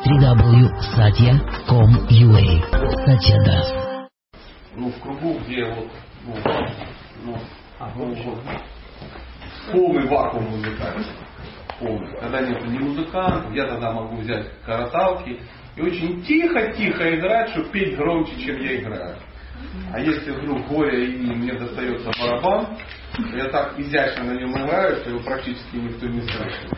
www.satya.com.ua Satya Das. Ну, в кругу, где вот, ну, ну, ну, вот, полный вакуум музыкальный. Полный. Когда нет ни музыкантов, я тогда могу взять караталки и очень тихо-тихо играть, чтобы петь громче, чем я играю. А если вдруг горе и мне достается барабан, я так изящно на нем играю, что его практически никто не слышит.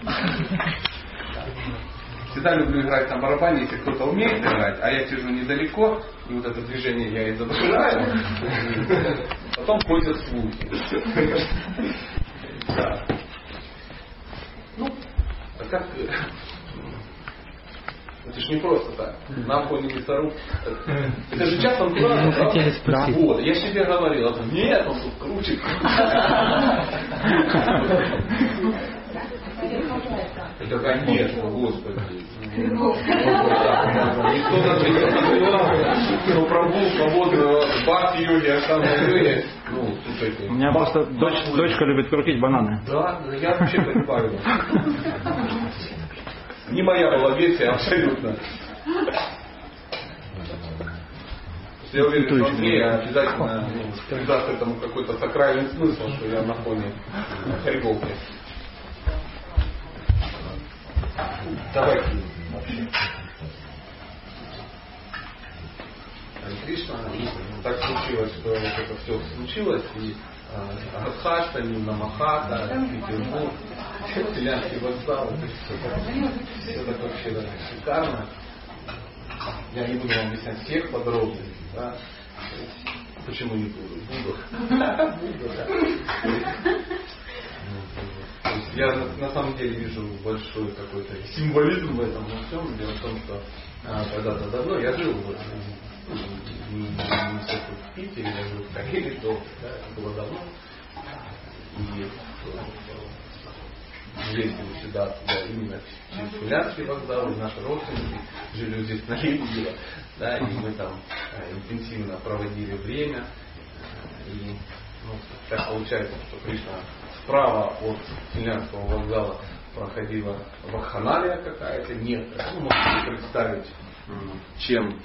Всегда люблю играть на барабане, если кто-то умеет играть, а я сижу недалеко, и вот это движение я изображаю, потом ходят слухи. Да. Ну, а как... Это же не просто так. На фоне лесоруб. Это же часто он Мы хотели спросить. Вот, я себе говорил, а нет, он тут круче. Это конечно, Господи. Никто даже не сказал, Прабу, свободно, бхакти йоги, аштанга йоги. Ну, слушайте. У меня просто дочь, дочка любит крутить бананы. Да, я вообще-то не парю. Не моя была версия, абсолютно. Я уверен, что Андрей обязательно ну, придаст этому какой-то сакральный смысл, что я на фоне Харьковки. Давайте вообще. Кришна, ну, так случилось, что вот это все случилось, и э, Радхаштани, Намахата, Петербург, Селянский вокзал, это все так, вообще да, шикарно. Я не буду вам объяснять всех подробностей, да. Почему не буду? Буду. Я на, на самом деле вижу большой какой-то символизм в этом во всем. Дело в том, что а, когда-то давно я жил вот, ну, в Питере, я жил в Карелии, то да, было давно. И ездили сюда, туда именно через Финляндский вокзал, наши родственники жили здесь на Лебедево, да, и мы там э, интенсивно проводили время. И ну, так получается, что Кришна справа от Финляндского вокзала проходила вакханалия какая-то, нет. Ну, можете представить, чем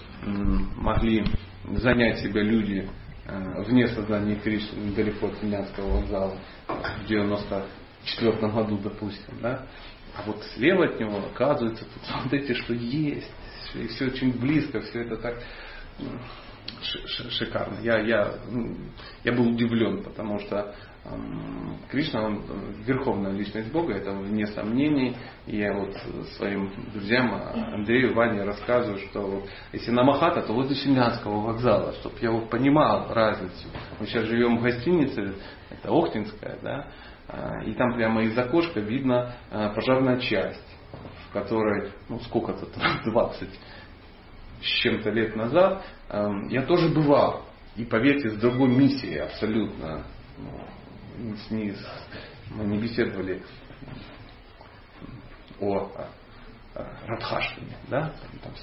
могли занять себя люди э, вне сознания Кришны недалеко от Финляндского вокзала в 94 году, допустим. Да? А вот слева от него, оказывается, тут смотрите, что есть. И все очень близко, все это так шикарно. Я, я, ну, я был удивлен, потому что Кришна, он э, верховная личность Бога, это вне сомнений. Я вот своим друзьям, а, Андрею, Ване рассказываю, что вот, если на Махата, то возле Финляндского вокзала, чтобы я вот понимал разницу. Мы сейчас живем в гостинице, это Охтинская, да, а, и там прямо из окошка видно пожарная часть, в которой, ну сколько-то, там, 20 с чем-то лет назад, эм, я тоже бывал. И поверьте, с другой миссией абсолютно. С ней, мы не беседовали о, Радхаштане, да? Там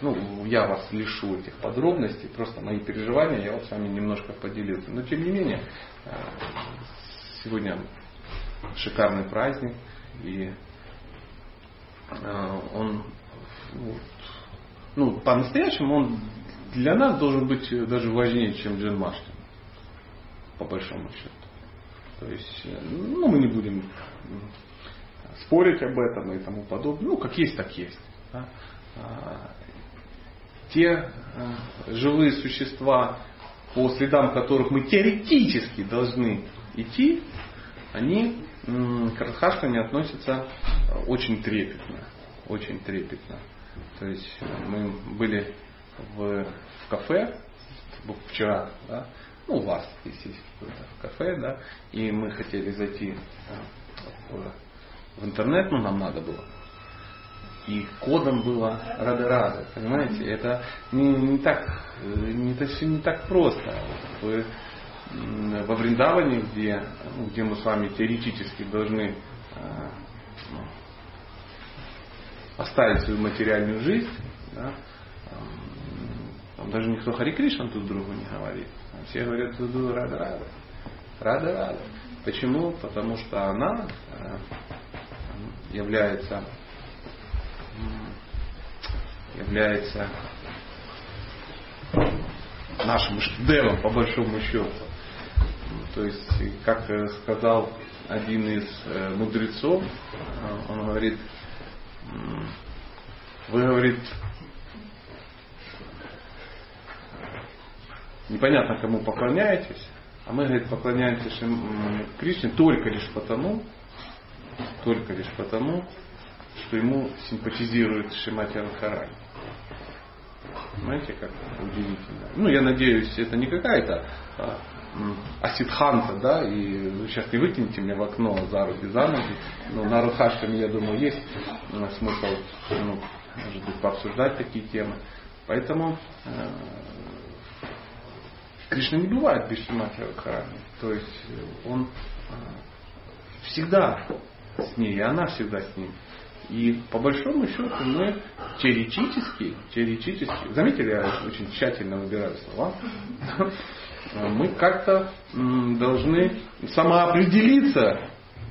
ну, я вас лишу этих подробностей, просто мои переживания, я вот с вами немножко поделился. Но тем не менее, э, сегодня шикарный праздник, и э, он ну, по-настоящему он для нас должен быть даже важнее, чем Джинмаштан, по большому счету. То есть, э, ну, мы не будем спорить об этом и тому подобное. Ну, как есть, так есть. да. А, Те э, живые существа, по следам которых мы теоретически должны идти, они к Радхаштане относятся э, очень трепетно. Очень трепетно. То есть мы были в, в кафе вчера, да, ну у вас, если есть какое-то кафе, да, и мы хотели зайти э, в, в интернет, ну нам надо было. И кодом было рады-рады, понимаете? Это не, не так, э, не, это все не так просто. Вы, во Вриндаване, где, ну, где мы с вами теоретически должны э, ну, оставить свою материальную жизнь, да, там даже никто Хари Кришна тут другу не говорит. Все говорят другу рада рада. Рада рада. Почему? Потому что она э, является является нашим шедевром по большому счету. То есть, как сказал один из э, мудрецов, э, он говорит, вы, говорит, непонятно кому поклоняетесь, а мы, говорит, поклоняемся Кришне только лишь потому, только лишь потому, что ему симпатизирует Шимати Радхарани. Понимаете, как удивительно. Ну, я надеюсь, это не какая-то а, асидханта, да, и вы сейчас не выкинете меня в окно за руки, за ноги. Но на Рухашками, я думаю, есть смысл, ну, может быть, пообсуждать такие темы. Поэтому э, Кришна не бывает без Шимати Радхарани. То есть он э, всегда с ней, и она всегда с ним. И по большому счету мы теоретически, теоретически, заметили, я очень тщательно выбираю слова, мы как-то должны самоопределиться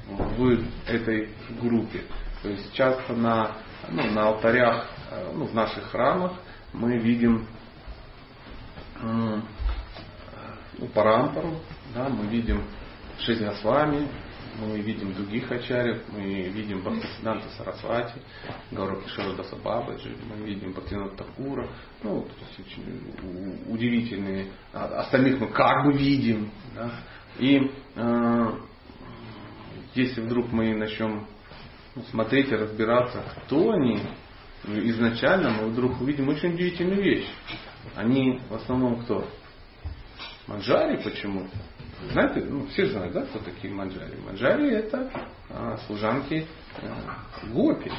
в этой группе. То есть часто на, ну, на алтарях, э, ну, в наших храмах мы видим ну, парампару, да, мы видим шесть Госвами, мы видим других ачарьев, мы видим Бхактисиданта Сарасвати, Гауру Кишора Даса Бабаджи, мы видим Бхактинат Такура, ну, то есть очень удивительные, а остальных мы как бы видим. Да? И э, если вдруг мы начнем смотреть и разбираться, кто они, изначально мы вдруг увидим очень удивительную вещь. Они в основном кто? Манджари почему-то. Знаете, ну, все знают, да, кто такие манджари? Манджари это а, служанки а, гопи,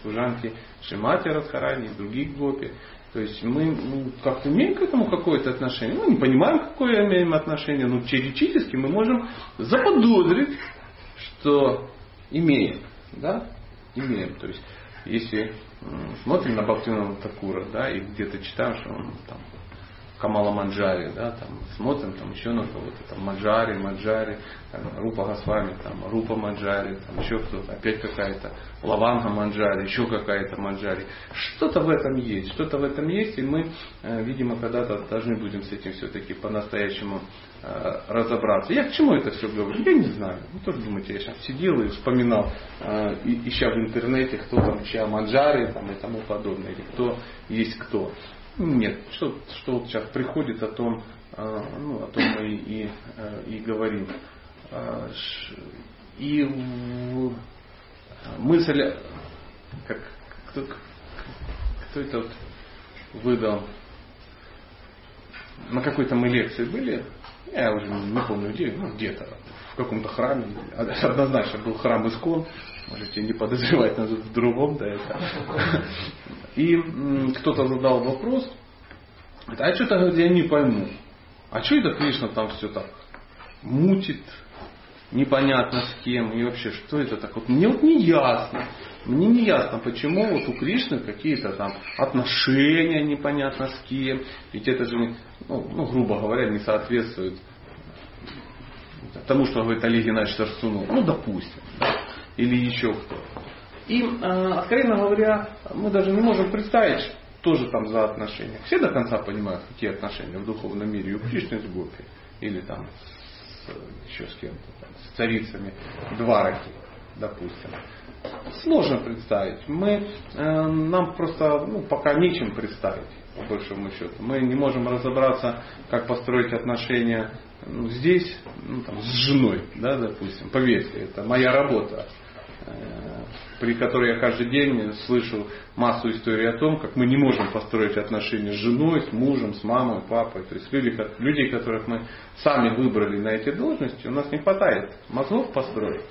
служанки Шимати Радхарани других гопи. То есть мы ну, как-то имеем к этому какое-то отношение. Ну, не понимаем, какое имеем отношение, но теоретически мы можем заподозрить, что имеем. Да? Имеем. То есть, если смотрим на Бхактивина Такура, да, и где-то читаем, что он там Камала Манджари, да, там смотрим там еще на кого-то, там Маджари, Маджари, там, Рупа Госвами, там Рупа Маджари, там еще кто-то, опять какая-то Лаванга Манджари, еще какая-то Манджари. Что-то в этом есть, что-то в этом есть, и мы, э, видимо, когда-то должны будем с этим все-таки по-настоящему э, разобраться. Я к чему это все говорю? Я не знаю. Вы тоже думаете, я сейчас сидел и вспоминал, э, ища в интернете, кто там чья Манджари там, и тому подобное, или кто есть кто. Нет, что, что вот сейчас приходит, о том, а, ну, о том мы и, и, и говорим. А, и мысль, как кто, кто это вот выдал, на какой-то мы лекции были, я уже не помню где, ну где-то, в каком-то храме, однозначно был храм Искон, можете не подозревать нас в другом, да, это. И кто-то задал вопрос, а что-то, говорит, я не пойму, а что это Кришна там все так мутит, непонятно с кем, и вообще, что это так? Вот мне вот не ясно. Мне не ясно, почему вот у Кришны какие-то там отношения непонятно с кем. Ведь это же, ну, ну грубо говоря, не соответствует тому, что говорит Олег Геннадьевич Сарсунов. Ну, допустим. Да? Или еще кто. И, э, откровенно говоря, мы даже не можем представить, что же там за отношения. Все до конца понимают, какие отношения в духовном мире у Кришны с Гопи. Или там с, еще с кем-то, там, с царицами Двараки, допустим. Сложно представить. Мы, э, нам просто ну, пока нечем представить, по большому счету. Мы не можем разобраться, как построить отношения ну, здесь, ну, там, с женой, да, допустим. Поверьте, это моя работа при которой я каждый день слышу массу историй о том, как мы не можем построить отношения с женой, с мужем, с мамой, папой. То есть люди, людей, которых мы сами выбрали на эти должности, у нас не хватает мозгов построить.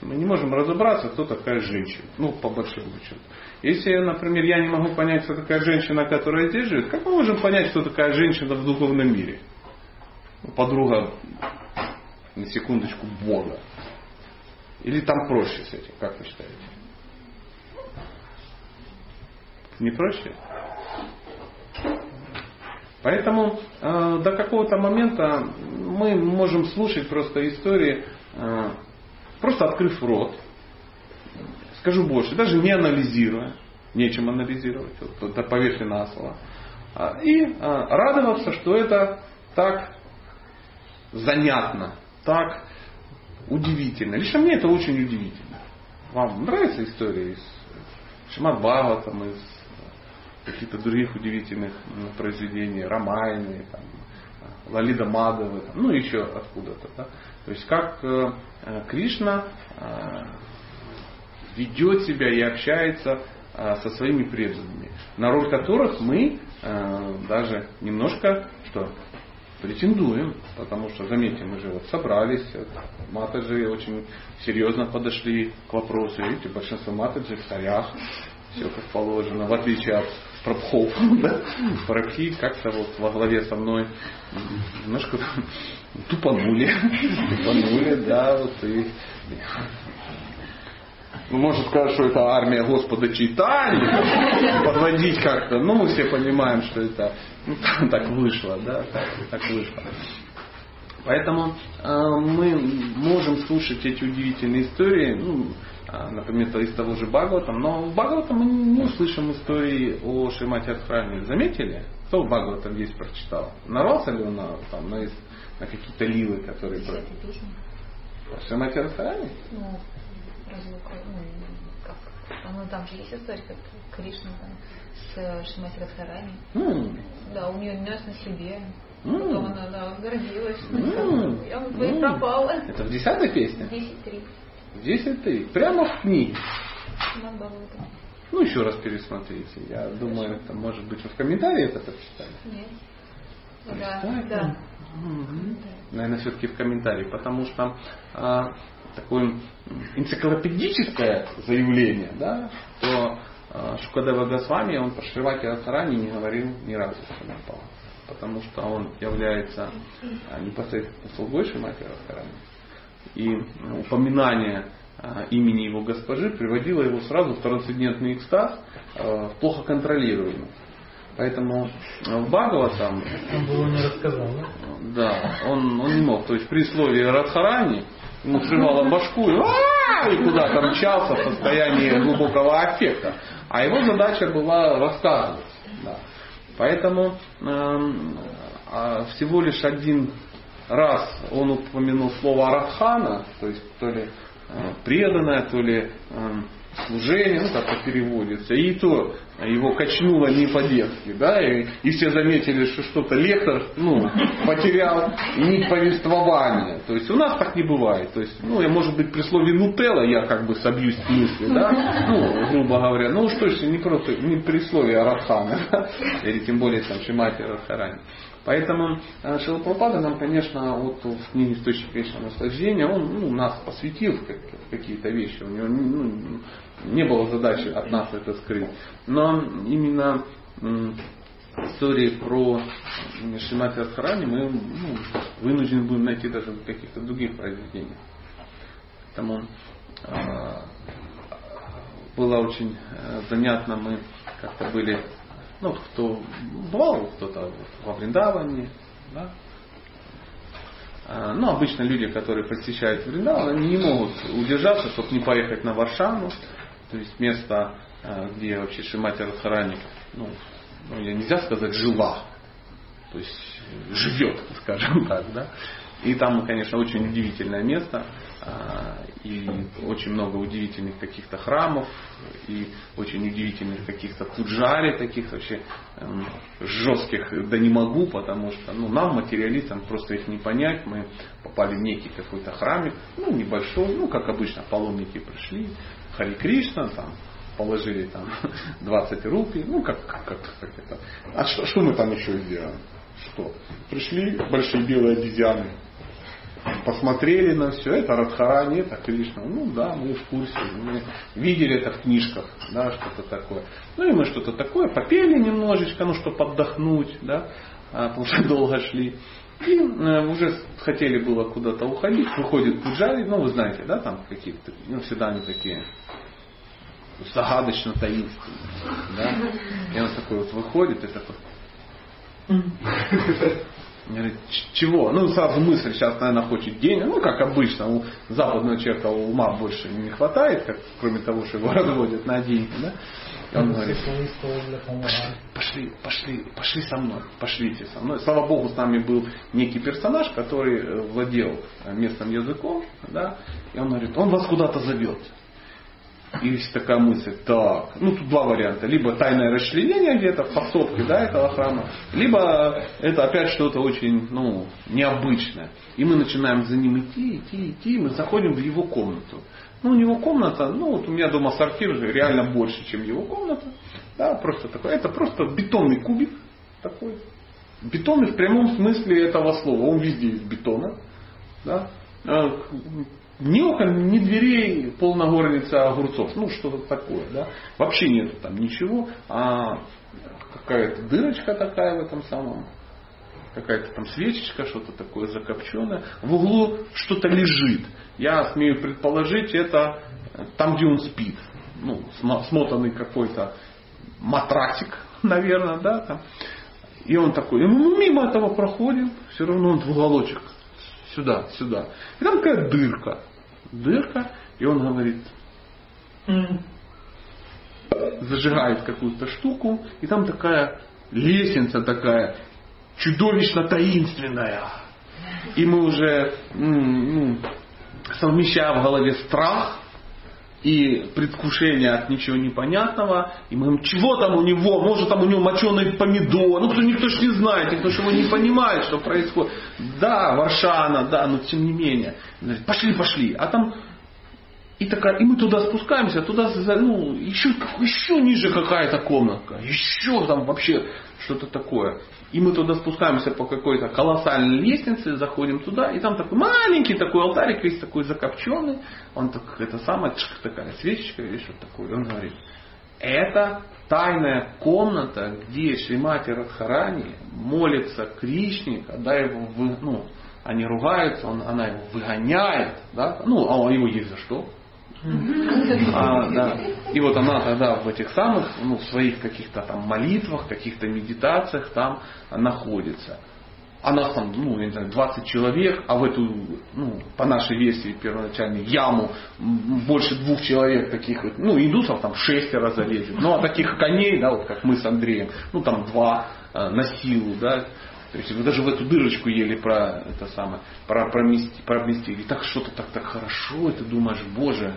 Мы не можем разобраться, кто такая женщина. Ну, по большому счету. Если, например, я не могу понять, кто такая женщина, которая здесь живет, как мы можем понять, кто такая женщина в духовном мире? Подруга, на секундочку, Бога. Или там проще с этим, как вы считаете? Не проще? Поэтому э, до какого-то момента мы можем слушать просто истории э, просто открыв рот, скажу больше, даже не анализируя, нечем анализировать. Вот это повешли на слово. И а, радоваться, что это так занятно, так удивительно. Лично мне это очень удивительно. Вам нравится история из Шимат там, из каких-то других удивительных произведений, Рамайны, там, Лалида Мадовы, там, ну еще откуда-то. Да? То есть как э, Кришна э, ведет себя и общается э, со своими преданными, на роль которых мы э, даже немножко что претендуем, потому что, заметьте, мы же вот собрались, матаджи очень серьезно подошли к вопросу, видите, большинство матаджи в царях, все как положено, в отличие от прабхов, да, прабхи как-то вот во главе со мной немножко тупанули, тупанули, да, вот и ну, может сказать, что это армия Господа Читания, подводить как-то. Ну, мы все понимаем, что это ну, так вышло, да, так, так вышло. Поэтому э, мы можем слушать эти удивительные истории, ну, э, например, из того же Бхагавата, но в Бхагавата мы не услышим истории о Шримате Адхаране. Заметили? Кто в Бхагаватам здесь прочитал? Нарвался ли он на, там, на, на какие-то лилы, которые брали? Шримати Адхаране? Ну, разлука, ну, как, ну, там же есть история, как Кришна там, с Шимати Радхарани. Mm. Да, у нее нес на себе. Mm. Потом она да, гордилась. Mm. Я mm. пропала. Это в десятой песне? Десять три. Десять три. Прямо в книге. Ну, еще раз пересмотрите. Я думаю, это может быть вы в комментарии это прочитали. Нет. Да, да. Угу. Наверное, все-таки в комментарии, потому что а, такое энциклопедическое заявление, да, то а, Шукадева Госвами, он про Шривати Асарани не говорил ни разу Шамапала. Потому что он является а, непосредственно слугой Шримати Асарани. И ну, упоминание а, имени его госпожи приводило его сразу в трансцендентный экстаз, плохо контролируемый. Поэтому в Бхагаватам... Он было не рассказал, да? Да, он, он не мог. То есть при слове Радхарани ему срывало башку и, и куда-то мчался в состоянии глубокого аффекта. А его задача была рассказывать. Да. Поэтому э, всего лишь один раз он упомянул слово Арадхана, то есть то ли э, преданное, то ли э, служение, ну как это переводится, и то его качнуло не по-детски, да, и, и все заметили, что что-то лектор, ну, потерял нить повествования. То есть у нас так не бывает. То есть, ну, я, может быть, при слове нутелла я как бы собьюсь с мысли, да, ну, грубо говоря, ну уж точно не просто, не при слове Арадхана, да? или тем более там Шимати Радхарани. Поэтому э, Шилапрапада нам, конечно, вот в книге «Источник вечного наслаждения» он ну, нас посвятил в какие-то вещи. У него ну, не было задачи от нас это скрыть. Но именно истории про Шимати Адхарани мы ну, вынуждены будем найти даже в каких-то других произведениях. Поэтому э, было очень э, занятно, мы как-то были ну, кто бывал, кто-то во Вриндаване, да? А, ну, обычно люди, которые посещают Вриндаван, они не могут удержаться, чтобы не поехать на Варшану, то есть место, а, где вообще Шимати Радхарани, ну, ну, нельзя сказать, жила, то есть живет, скажем так, да. И там, конечно, очень удивительное место. А, и очень много удивительных каких-то храмов, и очень удивительных каких-то пуджари, таких вообще эм, жестких, да не могу, потому что ну, нам, материалистам, просто их не понять. Мы попали в некий какой-то храмик, ну, небольшой, ну, как обычно, паломники пришли, Хари Кришна, там, положили там 20 рупий, ну, как, как, как, как это. А что, что мы там еще сделаем? Что? Пришли большие белые обезьяны, посмотрели на все, это Радхарани, это Кришна. Ну да, мы в курсе, мы видели это в книжках, да, что-то такое. Ну и мы что-то такое попели немножечко, ну чтобы отдохнуть, да, а, потому что долго шли. И э, уже хотели было куда-то уходить, выходит Пуджари, ну вы знаете, да, там какие-то, ну всегда они такие загадочно таинственные, да. И он такой вот выходит и такой, Говорит, чего? Ну, сразу мысль, сейчас, наверное, хочет денег. Ну, как обычно, у западного человека ума больше не хватает, как, кроме того, что его разводят на деньги. Да? И он говорит, пошли, пошли, пошли со мной, пошлите со мной. Слава Богу, с нами был некий персонаж, который э, владел э, местным языком, да, и он говорит, он вас куда-то зовет. Есть такая мысль, так, ну тут два варианта. Либо тайное расчленение где-то в подсобке да, этого храма, либо это опять что-то очень ну, необычное. И мы начинаем за ним идти, идти, идти, и мы заходим в его комнату. Ну, у него комната, ну вот у меня дома сортир же реально больше, чем его комната. Да, просто такой. Это просто бетонный кубик такой. Бетонный в прямом смысле этого слова. Он везде из бетона. Да. Ни окон, ни дверей, полная горница огурцов. Ну, что-то такое. Да? Вообще нет там ничего. А какая-то дырочка такая в этом самом. Какая-то там свечечка, что-то такое закопченное. В углу что-то лежит. Я смею предположить, это там, где он спит. Ну, смотанный какой-то матрасик, наверное, да, там. И он такой, мы мимо этого проходим, все равно он в уголочек. Сюда, сюда. И там такая дырка дырка, и он говорит, зажигает какую-то штуку, и там такая лестница такая, чудовищно таинственная. И мы уже ну, совмещаем в голове страх и предвкушение от ничего непонятного. И мы говорим, чего там у него? Может там у него моченый помидор? Ну, кто никто ж не знает, никто же его не понимает, что происходит. Да, Варшана, да, но тем не менее. Пошли, пошли. А там и, такая, и мы туда спускаемся, туда ну, еще, еще ниже какая-то комнатка, еще там вообще что-то такое. И мы туда спускаемся по какой-то колоссальной лестнице, заходим туда, и там такой маленький такой алтарик, весь такой закопченный. Он так, это самая такая свечечка или что-то такое. Он говорит, это тайная комната, где Шримати Радхарани молится Кришне, когда его, вы, ну, они ругаются, он, она его выгоняет, да, ну, а его есть за что, а, да. И вот она тогда в этих самых, ну, в своих каких-то там молитвах, каких-то медитациях там находится. А нас там, ну, я не знаю, 20 человек, а в эту, ну, по нашей версии первоначальной, яму больше двух человек таких вот, ну, индусов там шестеро залезет. Ну, а таких коней, да, вот как мы с Андреем, ну, там два э, на силу, да, то есть вы даже в эту дырочку еле про это самое, про, промести, проместили. И так что-то так, так хорошо, и ты думаешь, Боже,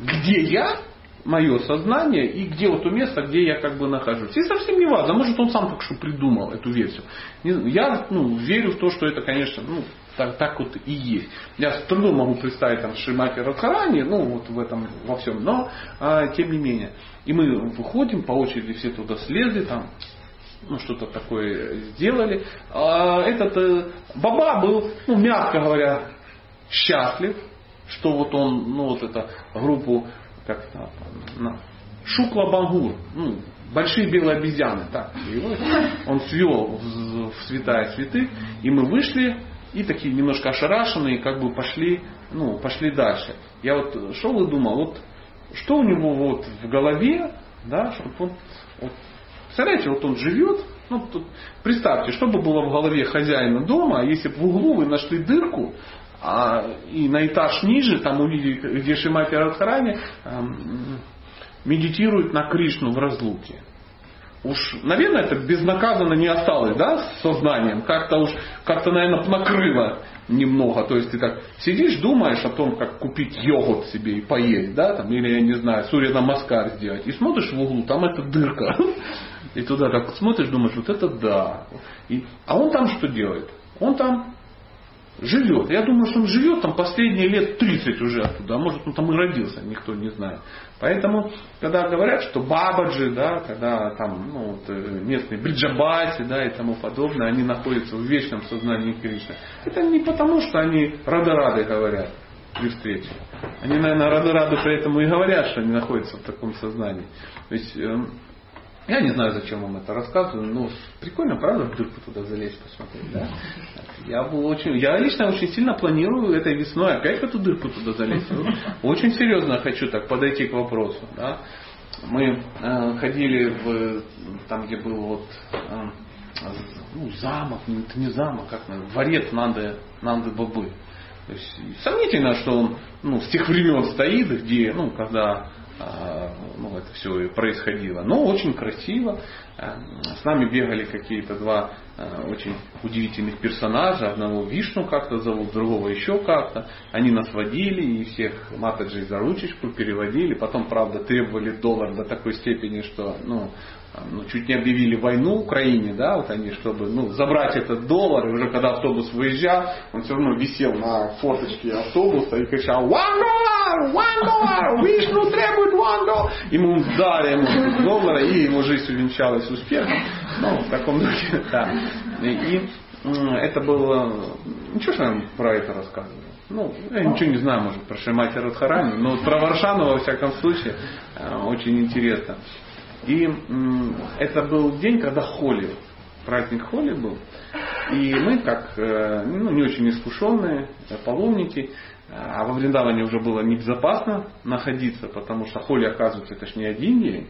где я, мое сознание, и где вот то место, где я как бы нахожусь. И совсем не важно, может он сам только что придумал эту версию. Я ну, верю в то, что это, конечно, ну, так, так вот и есть. Я с трудом могу представить там Шимати Радхарани, ну вот в этом во всем, но а, тем не менее. И мы выходим, по очереди все туда слезли, там ну, что-то такое сделали. А этот э, Баба был, ну, мягко говоря, счастлив, что вот он, ну вот эту группу, как Шукла Бангур, ну, большие белые обезьяны, так, его, он свел в, в святая святых, и мы вышли, и такие немножко ошарашенные, как бы пошли, ну, пошли дальше. Я вот шел и думал, вот что у него вот в голове, да, чтобы он, вот, представляете, вот он живет, ну, тут, представьте, что бы было в голове хозяина дома, если бы в углу вы нашли дырку, а, и на этаж ниже, там увидели, где Шимати Радхарани эм, медитирует на Кришну в разлуке. Уж, наверное, это безнаказанно не осталось, да, с сознанием. Как-то уж, как-то, наверное, накрыло немного. То есть ты так сидишь, думаешь о том, как купить йогурт себе и поесть, да, там, или, я не знаю, сурья намаскар сделать. И смотришь в углу, там эта дырка. И туда так смотришь, думаешь, вот это да. И, а он там что делает? Он там живет. Я думаю, что он живет там последние лет 30 уже оттуда, а может он там и родился, никто не знает. Поэтому, когда говорят, что бабаджи, да, когда там ну, вот, э, местные бриджабати да, и тому подобное, они находятся в вечном сознании Кришны, это не потому, что они рады-рады говорят при встрече. Они, наверное, рады-рады при этом и говорят, что они находятся в таком сознании. То есть, эм, я не знаю, зачем вам это рассказываю, но прикольно, правда, в дырку туда залезть, посмотреть, да? Я был очень, я лично очень сильно планирую этой весной опять в эту дырку туда залезть. Очень серьезно хочу так подойти к вопросу, да? Мы э, ходили в, там, где был вот э, ну, замок, это не замок, как наверное, дворец Нанды, Нанды Бабы. То есть сомнительно, что он ну, с тех времен стоит, где, ну, когда ну, это все происходило. Но очень красиво. А, с нами бегали какие-то два а, очень удивительных персонажа. Одного Вишну как-то зовут, другого еще как-то. Они нас водили и всех матаджей за ручечку переводили. Потом, правда, требовали доллар до такой степени, что ну, ну, чуть не объявили войну Украине, да, вот они, чтобы ну, забрать этот доллар, и уже когда автобус выезжал, он все равно висел на форточке автобуса и кричал «One dollar! One dollar! Вишну требует one dollar!» Ему дали ему доллара, и его жизнь увенчалась успехом. Ну, в таком духе, да. И, это было... Ничего, что я про это рассказываю. Ну, я ничего не знаю, может, про Шимати Радхарани, но про Варшану, во всяком случае, э, очень интересно. И это был день, когда Холи, праздник Холи был. И мы, как э, ну, не очень искушенные э, паломники, а во Вриндаване уже было небезопасно находиться, потому что Холи, оказывается, это ж не один день.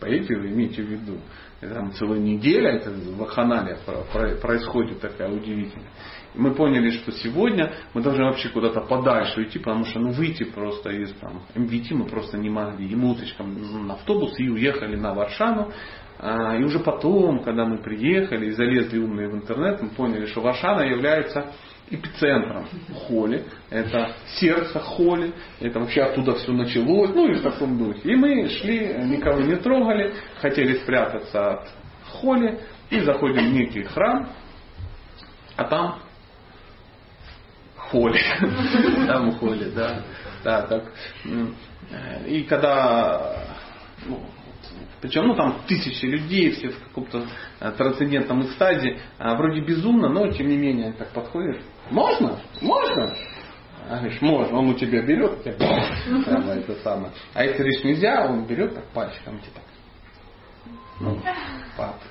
Поверьте, вы имейте в виду. Там целая неделя, это в Ваханале происходит такая удивительная мы поняли, что сегодня мы должны вообще куда-то подальше уйти, потому что ну, выйти просто из там, МВТ мы просто не могли. И мы уточком на автобус и уехали на Варшану. А, и уже потом, когда мы приехали и залезли умные в интернет, мы поняли, что Варшана является эпицентром Холи, это сердце Холи, это вообще оттуда все началось, ну и в таком духе. И мы шли, никого не трогали, хотели спрятаться от Холи, и заходим в некий храм, а там холле. Там в холле, да. Да, так. И когда ну, причем, ну, там тысячи людей, все в каком-то э, трансцендентном экстазе, а, вроде безумно, но тем не менее так подходит. Можно? Можно? А говоришь, можно, он у тебя берет, тебя, прямо это самое. А если говоришь нельзя, он берет так пальчиком, типа, ну,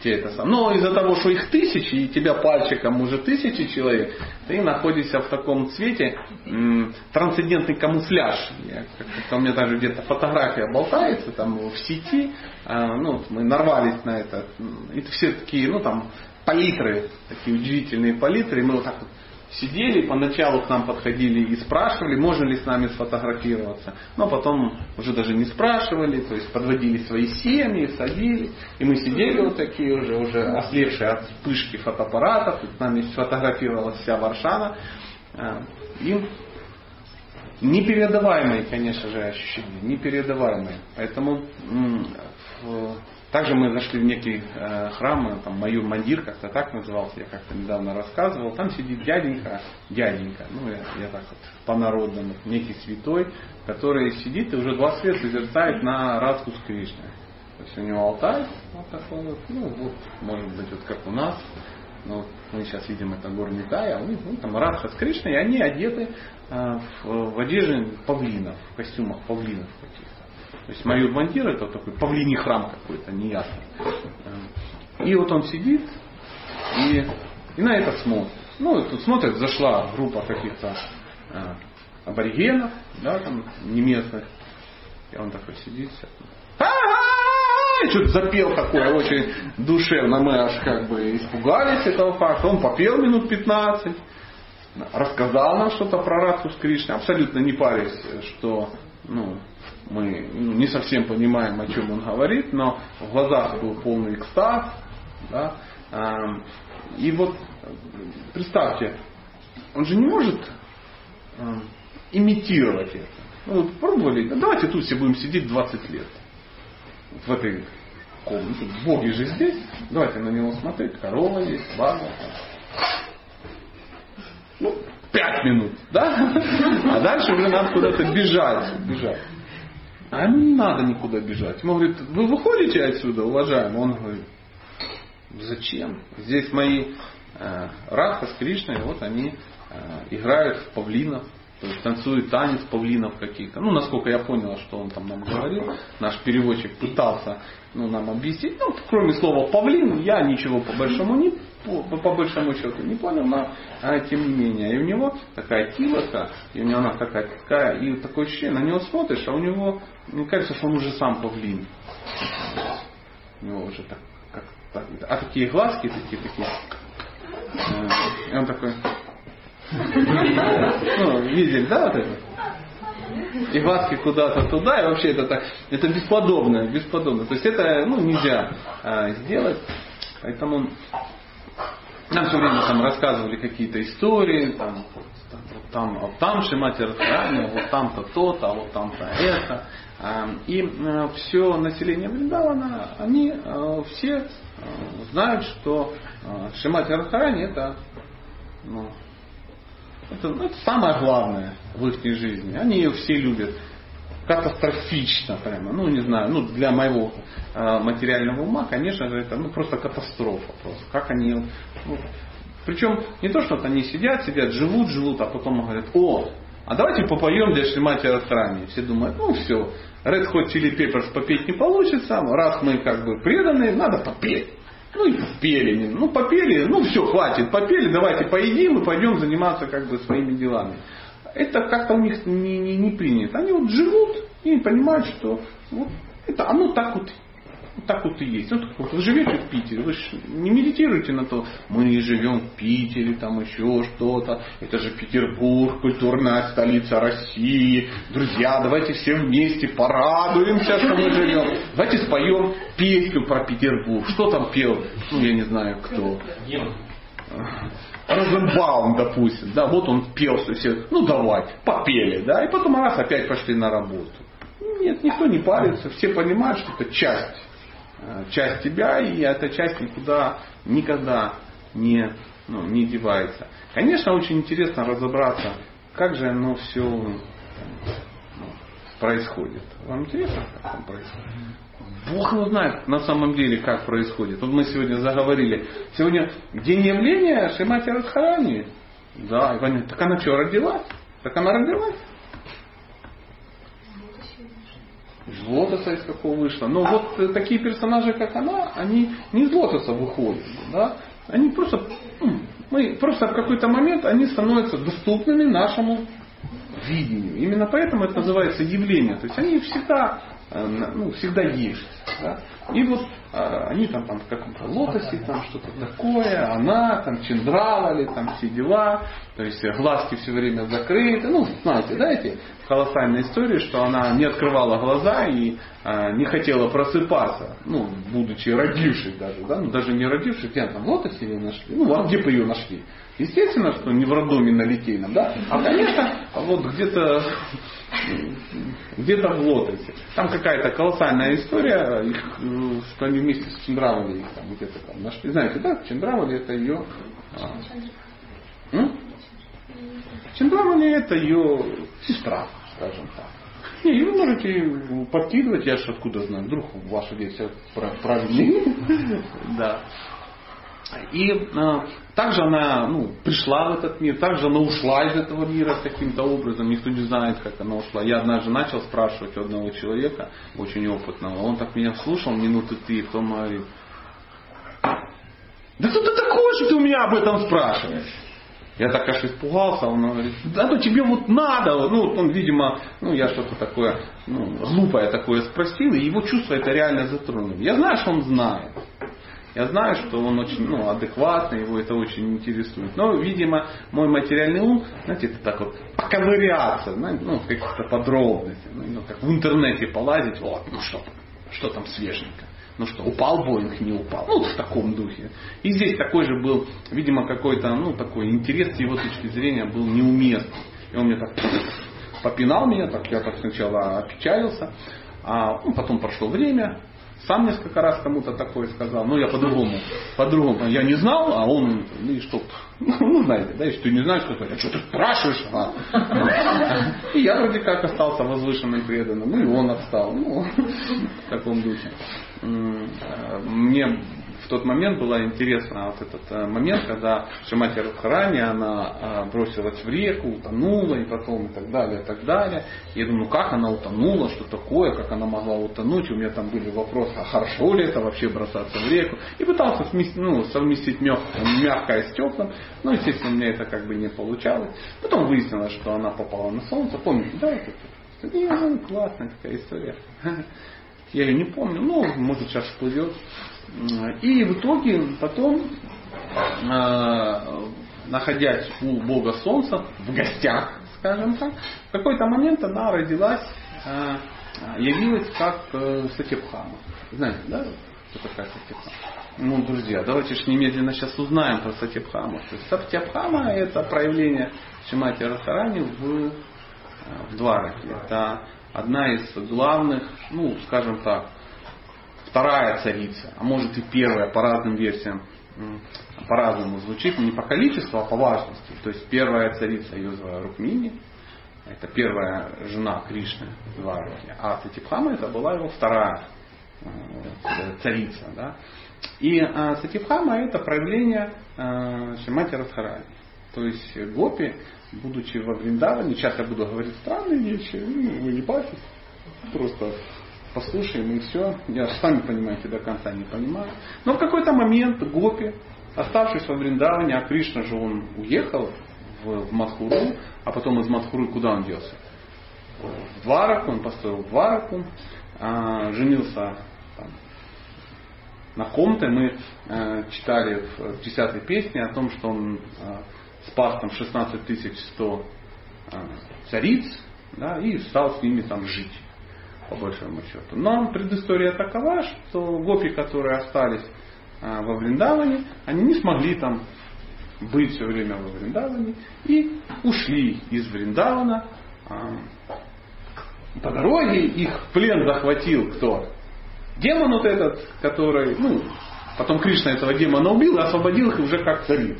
те это сам. Но из-за того, что их тысячи, и тебя пальчиком уже тысячи человек, ты находишься в таком цвете м, трансцендентный камуфляж. Я, у меня даже где-то фотография болтается там в сети. А, ну, мы нарвались на это. Это все такие, ну там, палитры, такие удивительные палитры. И мы вот так вот сидели, поначалу к нам подходили и спрашивали, можно ли с нами сфотографироваться. Но потом уже даже не спрашивали, то есть подводили свои семьи, садили. И мы сидели вот такие уже, уже ослепшие от вспышки фотоаппаратов. И с нами сфотографировалась вся Варшава. А, и непередаваемые, конечно же, ощущения, непередаваемые. Поэтому также мы зашли в некий э, храм, там Маюр Мандир, как-то так назывался, я как-то недавно рассказывал. Там сидит дяденька, дяденька, ну я, я так вот по-народному, некий святой, который сидит и уже 20 лет созерцает на Радху с Кришной. То есть у него алтарь вот такой вот, ну вот, может быть, вот как у нас, ну, мы сейчас видим это гор Нитай, а у них ну, там Радха с Кришной, и они одеты э, в, в одежде павлинов, в костюмах павлинов каких то есть Майор Бандир это такой павлиний храм какой-то, неясно. И вот он сидит и, и на это смотрит. Ну, тут смотрит, зашла группа каких-то э, аборигенов, да, там, не местных. И он такой сидит, и что-то запел такое очень душевно. Мы аж как бы испугались этого факта. Он попел минут 15, рассказал нам что-то про Радху с абсолютно не парясь, что ну, мы ну, не совсем понимаем, о чем он говорит, но в глазах был полный экстаз. Да? И вот представьте, он же не может имитировать это. Ну, вот пробовали, давайте тут все будем сидеть 20 лет. В этой комнате. Боги же здесь. Давайте на него смотреть. Корова есть, баба. Ну, пять минут, да? А дальше уже надо куда-то бежать. бежать. А ему не надо никуда бежать. Ему говорит, вы выходите отсюда, уважаемый? Он говорит, зачем? Здесь мои э, Радха с Кришной, вот они э, играют в павлинов, то есть танцуют танец павлинов каких-то. Ну, насколько я понял, что он там нам говорил, наш переводчик пытался ну, нам объяснить. Ну, кроме слова павлин, я ничего по большому не по, по большому счету не понял, но а, тем не менее. И у него такая тилока, и у него она такая, такая, и такое ощущение, на него смотришь, а у него, мне кажется, что он уже сам павлин. У него уже так, как, так а такие глазки такие, такие. Э, и он такой, Ну, видели, да, вот это? И васки куда-то туда, и вообще это так, это бесподобно, бесподобно. То есть это ну, нельзя а, сделать. Поэтому нам все время там рассказывали какие-то истории, там, там, вот там Шимати Радхарани, вот там-то то-то, а вот там-то это. А, и э, все население Вриндавана, они э, все э, знают, что Шимати Радхарани это, ну, это, ну, это самое главное в их жизни. Они ее все любят катастрофично прямо. Ну, не знаю, ну, для моего э, материального ума, конечно же, это ну, просто катастрофа. Просто. Как они... Ну, причем не то, что они сидят, сидят, живут, живут, а потом говорят, о, а давайте попоем для Шримати Растрани. Все думают, ну все, Red Hot Chili Peppers попеть не получится, раз мы как бы преданные, надо попеть. Ну и попели. Ну попели, ну все, хватит, попели, давайте поедим и пойдем заниматься как бы своими делами. Это как-то у них не, не, не принято. Они вот живут и понимают, что вот это оно так вот вот так вот и есть. Ну, вот вы живете в Питере, вы же не медитируете на то, мы живем в Питере, там еще что-то, это же Петербург, культурная столица России. Друзья, давайте все вместе порадуемся, что мы живем. Давайте споем песню про Петербург. Что там пел? Ну, я не знаю, кто. Розенбаум, допустим, да, вот он пел, что все, ну давай, попели, да, и потом раз опять пошли на работу. Нет, никто не парится, все понимают, что это часть Э, часть тебя, и эта часть никуда никогда не, ну, не девается. Конечно, очень интересно разобраться, как же оно все ну, происходит. Вам интересно, как оно происходит? Бог его знает на самом деле, как происходит. Вот мы сегодня заговорили. Сегодня день явления Шимати Радхарани. Да, Иван, так она что, родилась? Так она родилась? из лотоса из какого вышла. Но вот такие персонажи, как она, они не из лотоса выходят. Да? Они просто, мы, просто в какой-то момент они становятся доступными нашему видению. Именно поэтому это называется явление. То есть они всегда, ну, всегда есть. Да? И вот а, они там, там в каком-то лотосе, там что-то такое, она, там Чендравали, там все дела, то есть глазки все время закрыты. Ну, знаете, да, эти колоссальные истории, что она не открывала глаза и а, не хотела просыпаться, ну, будучи родившей даже, да, ну, даже не родившей, где там в лотосе ее нашли, ну, а где бы ее нашли? Естественно, что не в роддоме на Литейном, да? А, конечно, вот где-то где-то в Лотосе. Там какая-то колоссальная история, их, э, что они вместе с Чендравали там где-то там нашли. Знаете, да, Чендравали это ее... А, Чендравали это ее сестра, скажем так. Не, вы можете подкидывать, я же откуда знаю, вдруг ваша версия правильная. Да. И э, также она ну, пришла в этот мир, также она ушла из этого мира каким-то образом, никто не знает, как она ушла. Я однажды начал спрашивать у одного человека, очень опытного, он так меня слушал минуты три, потом говорит, да кто ты такой, что ты у меня об этом спрашиваешь? Я так аж испугался, он говорит, да ну тебе вот надо. Ну, он, видимо, ну я что-то такое, ну, глупое такое спросил, и его чувства это реально затронули. Я знаю, что он знает. Я знаю, что он очень ну, адекватный, его это очень интересует. Но, видимо, мой материальный ум, знаете, это так вот поковыряться, ну, в каких-то подробностях. Ну, ну, как в интернете полазить, вот, ну что, что там свеженько. Ну что, упал Боинг, не упал. Ну, в таком духе. И здесь такой же был, видимо, какой-то, ну, такой интерес с его точки зрения был неуместный. И он мне так попинал меня, так я так сначала опечалился, а ну, потом прошло время, сам несколько раз кому-то такое сказал, но я по-другому, по-другому, я не знал, а он, ну и что, ну знаете, да, если ты не знаешь, что а что ты спрашиваешь, а? И я вроде как остался возвышенным преданным, ну и он отстал, ну, в таком духе. Мне в тот момент было интересно вот этот э, момент, когда Шимати Радхарани, она э, бросилась в реку, утонула и потом и так далее, и так далее. Я думаю, ну как она утонула, что такое, как она могла утонуть. У меня там были вопросы, а хорошо ли это вообще бросаться в реку. И пытался сместить, ну, совместить мягкое с теплым. Но, естественно, меня это как бы не получалось. Потом выяснилось, что она попала на солнце. Помните, да, это? Ну, классная такая история. Я ее не помню, ну, может сейчас всплывет. И в итоге потом э, находясь у Бога Солнца, в гостях, скажем так, в какой-то момент она родилась, э, явилась как э, Сатипхама. Знаете, да, что такая Сатипхама? Ну, друзья, давайте же немедленно сейчас узнаем про Сатипхаму. Сатипхама это проявление Шимати Радхарани в, в Двараке. Это одна из главных, ну, скажем так, вторая царица, а может и первая по разным версиям, по-разному звучит, не по количеству, а по важности. То есть первая царица ее звала Рукмини, это первая жена Кришны а Сатипхама это была его вторая э, царица. Да? И э, Сатипхама это проявление э, Шимати Радхарани. То есть гопи, будучи во Вриндаване, сейчас я буду говорить странные вещи, ну, вы не парьтесь, просто послушаем и все. Я сами понимаете, до конца не понимаю. Но в какой-то момент Гопи, оставшись во Вриндаване, а Кришна же он уехал в, в Мадхуру, а потом из Мадхуры куда он делся? В Двараку, он построил Двараку, а, женился там, на ком-то. Мы а, читали в, в 10 песне о том, что он а, спас там 16 100 а, цариц да, и стал с ними там жить по большому счету. Но предыстория такова, что гопи, которые остались а, во Вриндаване, они не смогли там быть все время во Вриндаване и ушли из Вриндавана. А, по дороге их плен захватил кто? Демон вот этот, который, ну, потом Кришна этого демона убил и освободил их уже как цариц.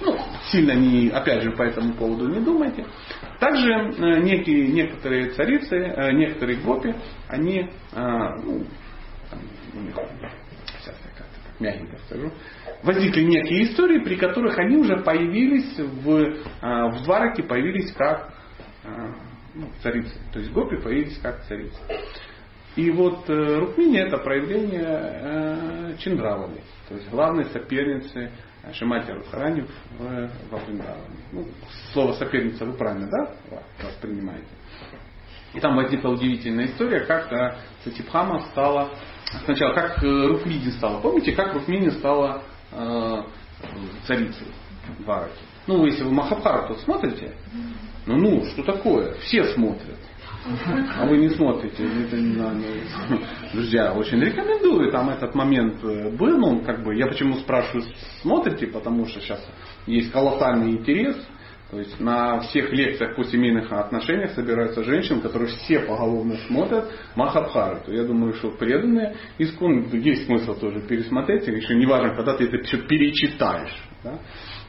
Ну, сильно не, опять же, по этому поводу не думайте. Также э, некие, некоторые царицы, э, некоторые гопи, они, э, ну, сейчас я как-то так мягенько скажу, возникли некие истории, при которых они уже появились в, в Двараке, появились как ну, царицы. То есть гопи появились как царицы. И вот Рукмини это проявление Чиндравали, то есть главной соперницы Шимати Радхарани в, во Вриндаване. Ну, слово соперница вы правильно, да, воспринимаете? И там возникла удивительная история, как э, Сатипхама стала, сначала как э, Рукмини стала. Помните, как Рукмини стала э, царицей Вараки? Ну, если вы Махабхарату смотрите, ну, ну, что такое? Все смотрят. А вы не смотрите, это. Друзья, очень рекомендую, там этот момент э, был, ну, как бы, я почему спрашиваю, смотрите, потому что сейчас есть колоссальный интерес, то есть на всех лекциях по семейных отношениях собираются женщины, которые все поголовно смотрят Махабхарату. Я думаю, что преданные искон есть смысл тоже пересмотреть, еще не важно, когда ты это все перечитаешь. Да?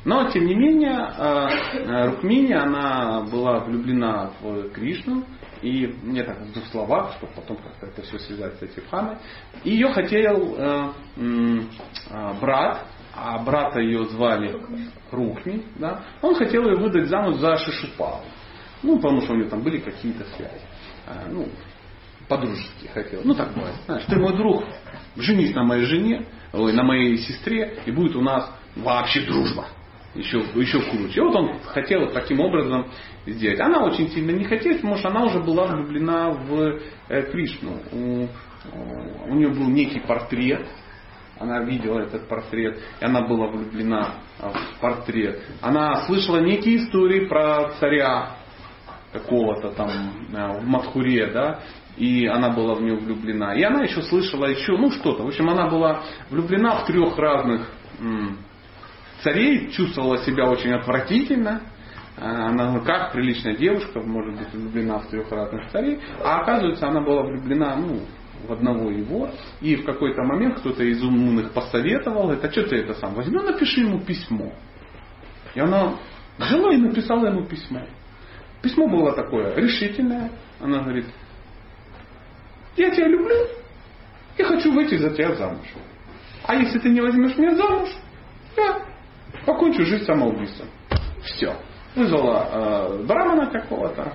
Но, тем не менее, э, э, Рукмини, она была влюблена в Кришну, и мне так в двух словах, чтобы потом как-то это все связать с этим Хамой. Ее хотел э, э, брат, а брата ее звали Рухми, да, он хотел ее выдать замуж за Шишупалу. Ну, потому что у него там были какие-то связи. А, ну, по-дружески хотел. Ну, так бывает. Знаешь, ты мой друг, женись на моей жене, ой, на моей сестре, и будет у нас вообще дружба еще, еще круче. И вот он хотел таким образом сделать. Она очень сильно не хотела, потому что она уже была влюблена в э, Кришну. У, у нее был некий портрет, она видела этот портрет, и она была влюблена в портрет. Она слышала некие истории про царя какого-то там э, в Мадхуре, да, и она была в него влюблена. И она еще слышала еще, ну что-то. В общем, она была влюблена в трех разных царей, чувствовала себя очень отвратительно. А, она, ну как приличная девушка может быть влюблена в трех разных царей, а оказывается она была влюблена ну, в одного его, и в какой-то момент кто-то из умных посоветовал, это что ты это сам, возьми, напиши ему письмо. И она взяла и написала ему письмо. Письмо было такое решительное. Она говорит, я тебя люблю и хочу выйти за тебя замуж. А если ты не возьмешь меня замуж, я покончу жизнь самоубийством. Все. Вызвала э, брамана какого-то,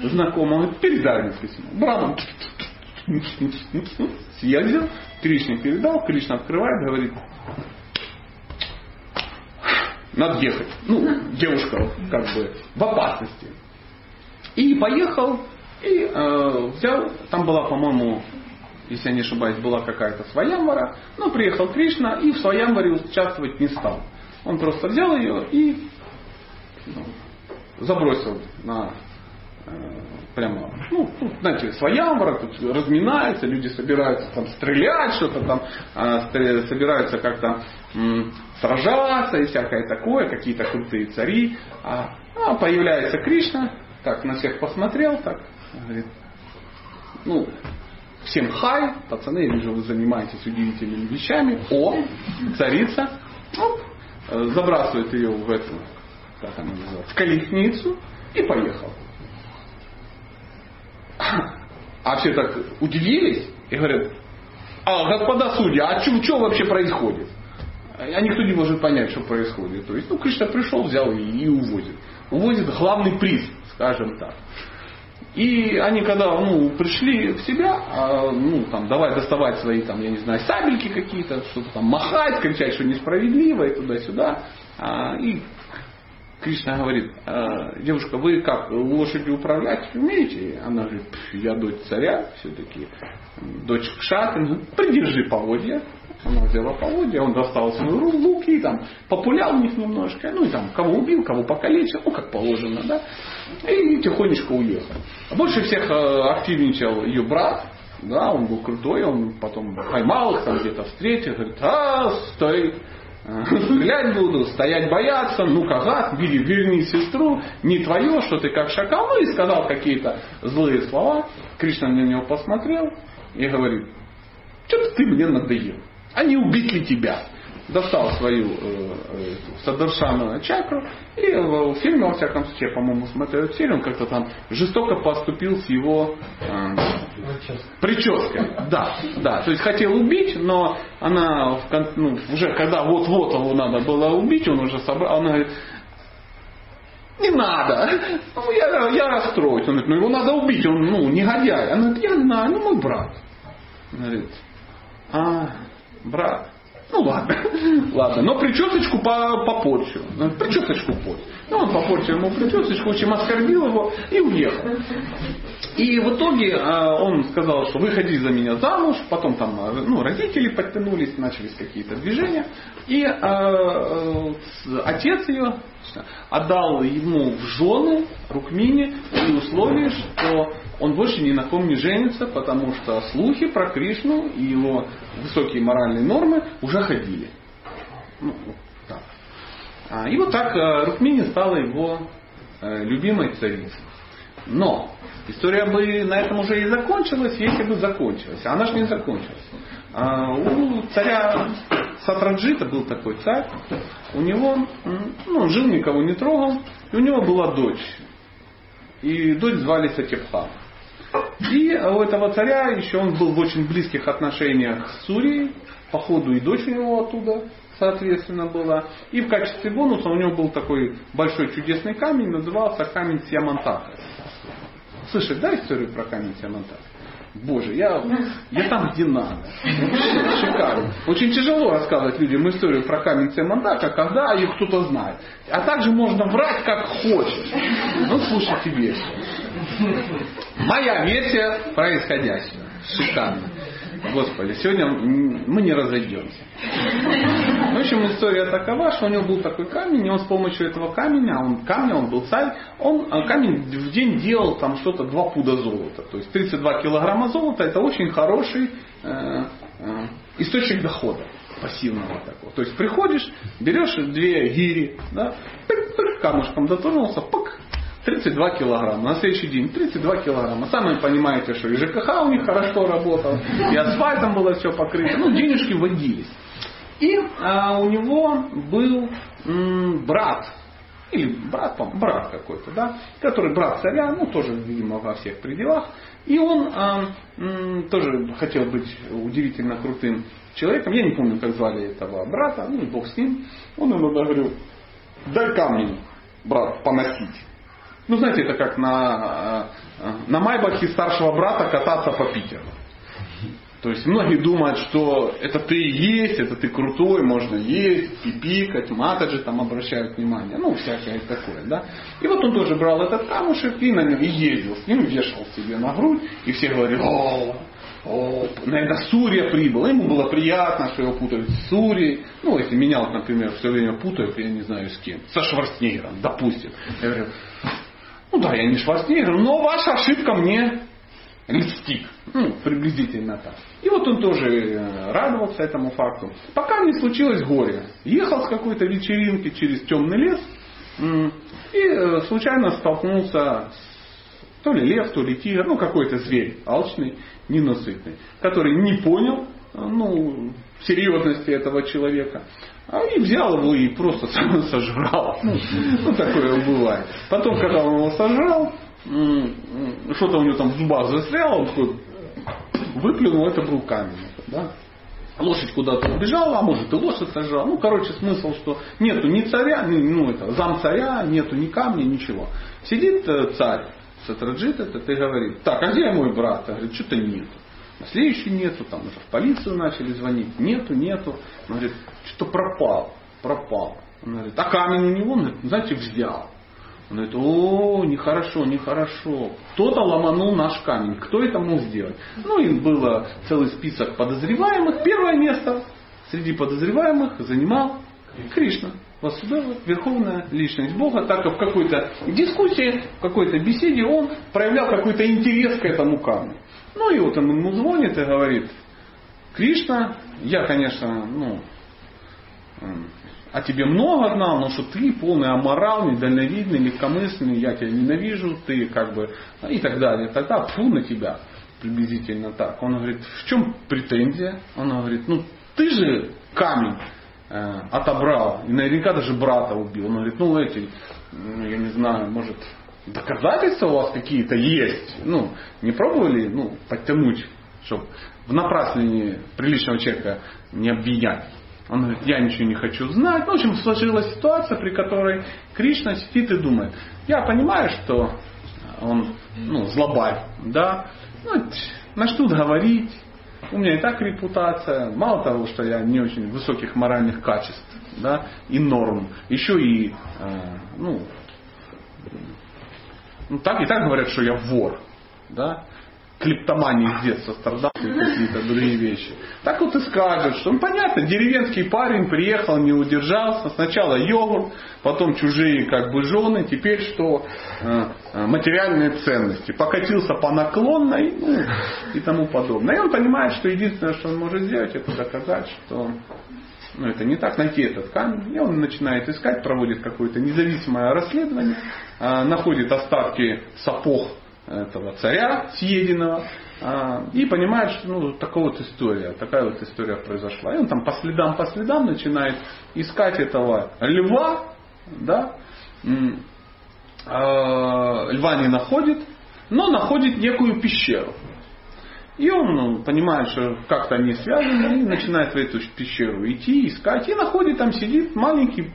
знакомого, передай мне письмо. Браман съездил, Кришне передал, Кришна открывает, говорит, надо ехать. Ну, девушка как бы в опасности. И поехал, и э, взял, там была, по-моему, если я не ошибаюсь, была какая-то своямвара, но приехал Кришна и в своямваре участвовать не стал. Он просто взял ее и ну, забросил на э, прямо, ну, тут, знаете, своя амбара, тут разминается, люди собираются там стрелять, что-то там, стр- собираются как-то м, сражаться и всякое такое, какие-то крутые цари. А, а появляется Кришна, так на всех посмотрел, так, говорит, ну, всем хай, пацаны, я вижу, вы занимаетесь удивительными вещами. О, царица, оп, э, забрасывает ее в эту, как она называется, колесницу и поехал. А все так удивились и говорят, а господа судьи, а что вообще происходит? А никто не может понять, что происходит. То есть, ну, Кришна пришел, взял и, и увозит. Увозит главный приз, скажем так. И они когда ну, пришли в себя, а, ну там давай доставать свои там, я не знаю, сабельки какие-то, что-то там махать, кричать, что несправедливо и туда-сюда. А, и Кришна говорит, «А, девушка, вы как, лошадью управлять умеете? Она говорит, я дочь царя все-таки, дочь Кшаты, ну, придержи поводья. Она взяла поводья, он достал свою ру- лук и там популял в них немножко, ну и там кого убил, кого покалечил, ну как положено, да, и тихонечко уехал. Больше всех э, активничал ее брат, да, он был крутой, он потом поймал их, там где-то встретил, говорит, а, стой, стрелять буду, стоять бояться, ну-ка, бери, верни сестру, не твое, что ты как шакал, ну и сказал какие-то злые слова. Кришна на него посмотрел и говорит, что-то ты мне надоел, а не убить ли тебя? Достал свою э, э, садаршану чакру и в фильме, во всяком случае, я, по-моему, смотрел этот фильм, он как-то там жестоко поступил с его э, прической. Да, да. То есть хотел убить, но она в ну, уже когда вот-вот его надо было убить, он уже собрал, она говорит, не надо, ну, я, я расстроюсь. Он говорит, ну его надо убить, он ну, негодяй. Она говорит, я знаю, ну мой брат. Она говорит, а, брат. Ну ладно, ладно, но причесочку по- попорчу. Причесочку порть. Ну, он попортил ему причесочку, очень оскорбил его и уехал. И в итоге э, он сказал, что выходи за меня замуж, потом там э, ну, родители подтянулись, начались какие-то движения. И с- отец ее отдал ему в жены Рукмине при условии, что он больше ни на ком не женится, потому что слухи про Кришну и его высокие моральные нормы уже ходили. Ну, так. А, И вот так э, Рукмини стала его э, любимой царицей. Но история бы на этом уже и закончилась, если бы закончилась. Она же не закончилась. А, У царя Сатраджита был такой царь. У него, ну, жил, никого не трогал. И у него была дочь. И дочь звали Сатипха. И у этого царя еще он был в очень близких отношениях с Сурией. Походу и дочь у него оттуда, соответственно, была. И в качестве бонуса у него был такой большой чудесный камень, назывался камень Сиамантаха. Слышали, да, историю про камень Сиамантаха? Боже, я, я там, где надо. Шикарно. Очень тяжело рассказывать людям историю про камень Сиамантаха, когда ее кто-то знает. А также можно врать как хочешь. Ну, слушайте версию. Моя версия происходящего. Шикарно. Господи, сегодня мы не разойдемся. В общем, история такова, что у него был такой камень, и он с помощью этого камня, он, камня, он был царь, он а, камень в день делал там что-то 2 пуда золота. То есть 32 килограмма золота это очень хороший э, э, источник дохода пассивного такого. То есть приходишь, берешь две гири, да, камушком дотронулся, пык, 32 килограмма. На следующий день 32 килограмма. Сами понимаете, что и ЖКХ у них хорошо работал, и асфальтом было все покрыто. Ну, денежки водились. И а, у него был м, брат, или брат, по брат какой-то, да, который брат царя, ну тоже, видимо, во всех пределах. И он а, м, тоже хотел быть удивительно крутым человеком. Я не помню, как звали этого брата, ну и бог с ним. Он ему говорил, дай камни, брат, поносить. Ну, знаете, это как на, э, на Майбахе старшего брата кататься по Питеру. То есть многие думают, что это ты есть, это ты крутой, можно есть, пипикать, матаджи там обращают внимание, ну всякое такое, да. И вот он тоже брал этот камушек и на нем и ездил с ним, вешал себе на грудь, и все говорили, о, о, наверное, Сурия прибыл. Ему было приятно, что его путают с Сурией. Ну, если меня, например, все время путают, я не знаю с кем, со Шварценеггером, допустим. Я говорю, ну да, я не Шварценеггер, но ваша ошибка мне льстит. Ну, приблизительно так. И вот он тоже э, радовался этому факту. Пока не случилось горе. Ехал с какой-то вечеринки через темный лес и э, случайно столкнулся с то ли лев, то ли тигр, ну какой-то зверь алчный, ненасытный, который не понял э, ну, серьезности этого человека. А и взял его и просто сожрал. Ну, ну такое бывает. Потом, когда он его сожрал, что-то у него там в зубах застряло, он такой выплюнул, это был камень. Да? Лошадь куда-то убежала, а может и лошадь сожрала. Ну, короче, смысл, что нету ни царя, ни, ну, это, зам царя, нету ни камня, ничего. Сидит э, царь, Сатраджит этот, и говорит, так, а где мой брат? Говорит, что-то нету. Следующий нету, там уже в полицию начали звонить, нету, нету. Он говорит, что-то пропал, пропал. Он говорит, а камень у него, он говорит, знаете, взял. Он говорит, о, нехорошо, нехорошо. Кто-то ломанул наш камень. Кто это мог сделать? Ну, и было целый список подозреваемых. Первое место среди подозреваемых занимал Кришна. Васудева, верховная личность Бога, так как в какой-то дискуссии, в какой-то беседе он проявлял какой-то интерес к этому камню. Ну и вот он ему звонит и говорит, Кришна, я, конечно, ну, о тебе много знал, но что ты полный аморал, недальновидный, легкомысленный, я тебя ненавижу, ты как бы, и так далее. Тогда фу на тебя, приблизительно так. Он говорит, в чем претензия? Он говорит, ну ты же камень отобрал, и наверняка даже брата убил. Он говорит, ну эти, я не знаю, может, доказательства у вас какие-то есть? Ну, не пробовали, ну, подтянуть, чтобы в напраслине приличного человека не обвинять. Он говорит, я ничего не хочу знать. Ну, в общем, сложилась ситуация, при которой Кришна сидит и думает, я понимаю, что он ну, злобарь, да, ну, что говорить, у меня и так репутация, мало того, что я не очень высоких моральных качеств, да, и норм, еще и, э, ну, ну, так и так говорят, что я вор, да, клептомании с детства страдал и какие-то другие вещи. Так вот и скажет, что ну, понятно, деревенский парень приехал, не удержался, сначала йогурт, потом чужие как бы жены, теперь что э, э, материальные ценности. Покатился по наклонной ну, и тому подобное. И он понимает, что единственное, что он может сделать, это доказать, что ну, это не так, найти этот камень. И он начинает искать, проводит какое-то независимое расследование, э, находит остатки сапог этого царя съеденного, а, и понимает, что ну, такая вот история, такая вот история произошла. И он там по следам, по следам начинает искать этого льва, да, а, льва не находит, но находит некую пещеру. И он ну, понимает, что как-то они связаны, и начинает в эту пещеру идти, искать, и находит, там сидит маленький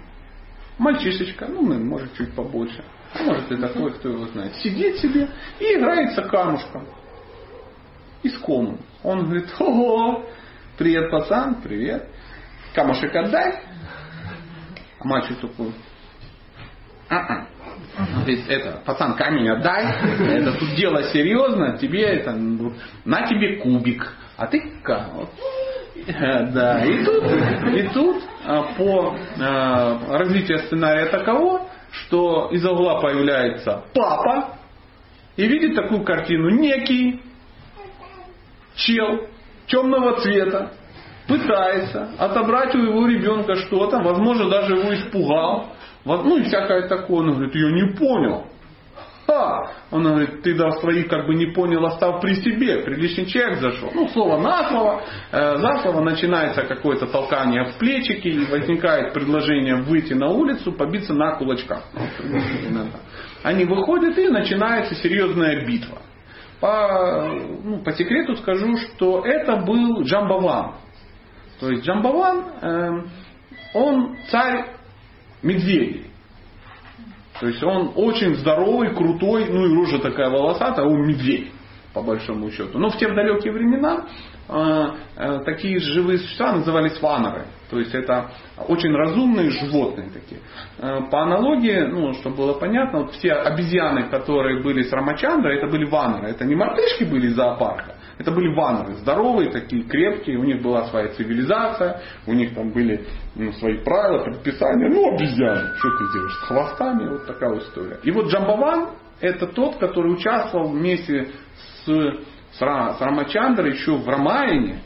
мальчишечка, ну, может, чуть побольше, может и такой, кто его знает. Сидит себе и играется камушком. Искомым. Он говорит, ого, привет, пацан, привет. Камушек отдай. А мальчик такой, а-а. Говорит, это, пацан, камень отдай. Это тут дело серьезно. Тебе это, на тебе кубик. А ты камень. Да, и тут, и тут а, по а, развитию сценария таково, что из угла появляется папа и видит такую картину. Некий чел темного цвета пытается отобрать у его ребенка что-то, возможно, даже его испугал, ну и всякое такое. Он говорит, я не понял. Ха! Он говорит, ты да своих как бы не понял, остав при себе. Приличный человек зашел. Ну, слово на слово. Э, за слово начинается какое-то толкание в плечики и возникает предложение выйти на улицу, побиться на кулачках. Они выходят и начинается серьезная битва. По, ну, по секрету скажу, что это был Джамбаван. То есть Джамбаван, э, он царь медведей. То есть он очень здоровый, крутой, ну и рожа такая волосатая, он медведь. по большому счету. Но в те далекие времена э, э, такие живые существа назывались ваноры. То есть это очень разумные животные такие. Э, по аналогии, ну, чтобы было понятно, вот все обезьяны, которые были с Рамачандра, это были ваноры. Это не мартышки были из зоопарка, это были ваноры, здоровые, такие крепкие, у них была своя цивилизация, у них там были ну, свои правила, предписания, ну обезьяны, что ты делаешь, с хвостами, вот такая история. И вот Джамбаван это тот, который участвовал вместе с, с, Рамачандрой еще в Рамаяне.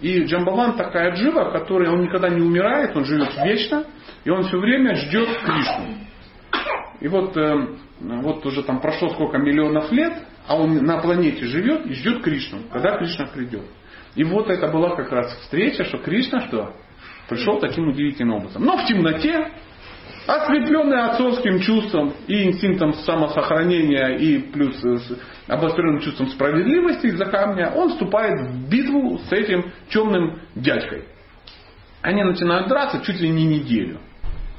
И Джамбаван такая джива, который он никогда не умирает, он живет вечно, и он все время ждет Кришну. И вот, э, вот уже там прошло сколько миллионов лет, а он на планете живет и ждет Кришну, когда Кришна придет. И вот это была как раз встреча, что Кришна что? Пришел таким удивительным образом. Но в темноте, ослепленный отцовским чувством и инстинктом самосохранения и плюс обостренным чувством справедливости из-за камня, он вступает в битву с этим темным дядькой. Они начинают драться чуть ли не неделю.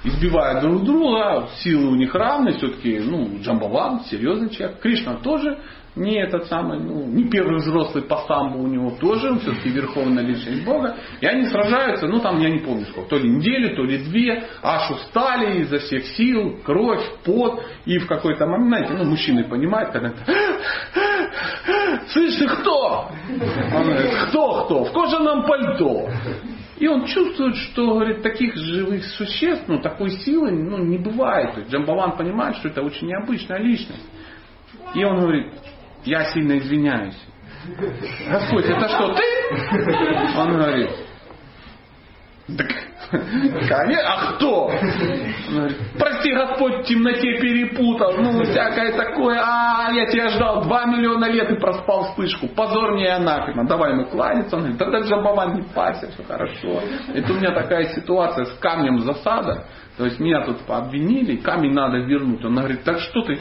Избивают друг друга, силы у них равны, все-таки, ну, Джамбаван, серьезный человек. Кришна тоже не этот самый, ну, не первый взрослый по самбу у него тоже, он все-таки верховная личность Бога. И они сражаются, ну там я не помню сколько, то ли неделю, то ли две, аж устали изо всех сил, кровь, пот. И в какой-то момент, знаете, ну мужчины понимают, когда Слышь, ты кто? Он говорит, кто кто? В кожаном пальто. И он чувствует, что говорит, таких живых существ, ну, такой силы ну, не бывает. То понимает, что это очень необычная личность. И он говорит, я сильно извиняюсь. Господь, это что, ты? Он говорит, так, конечно, а кто? Он говорит, прости, Господь, в темноте перепутал, ну, всякое такое, а, я тебя ждал два миллиона лет и проспал вспышку, позор мне и анафема, давай ему кланяться, он говорит, тогда Джамбаван не парься, все хорошо. Это у меня такая ситуация с камнем засада, то есть меня тут обвинили, камень надо вернуть. Он говорит, так что ты,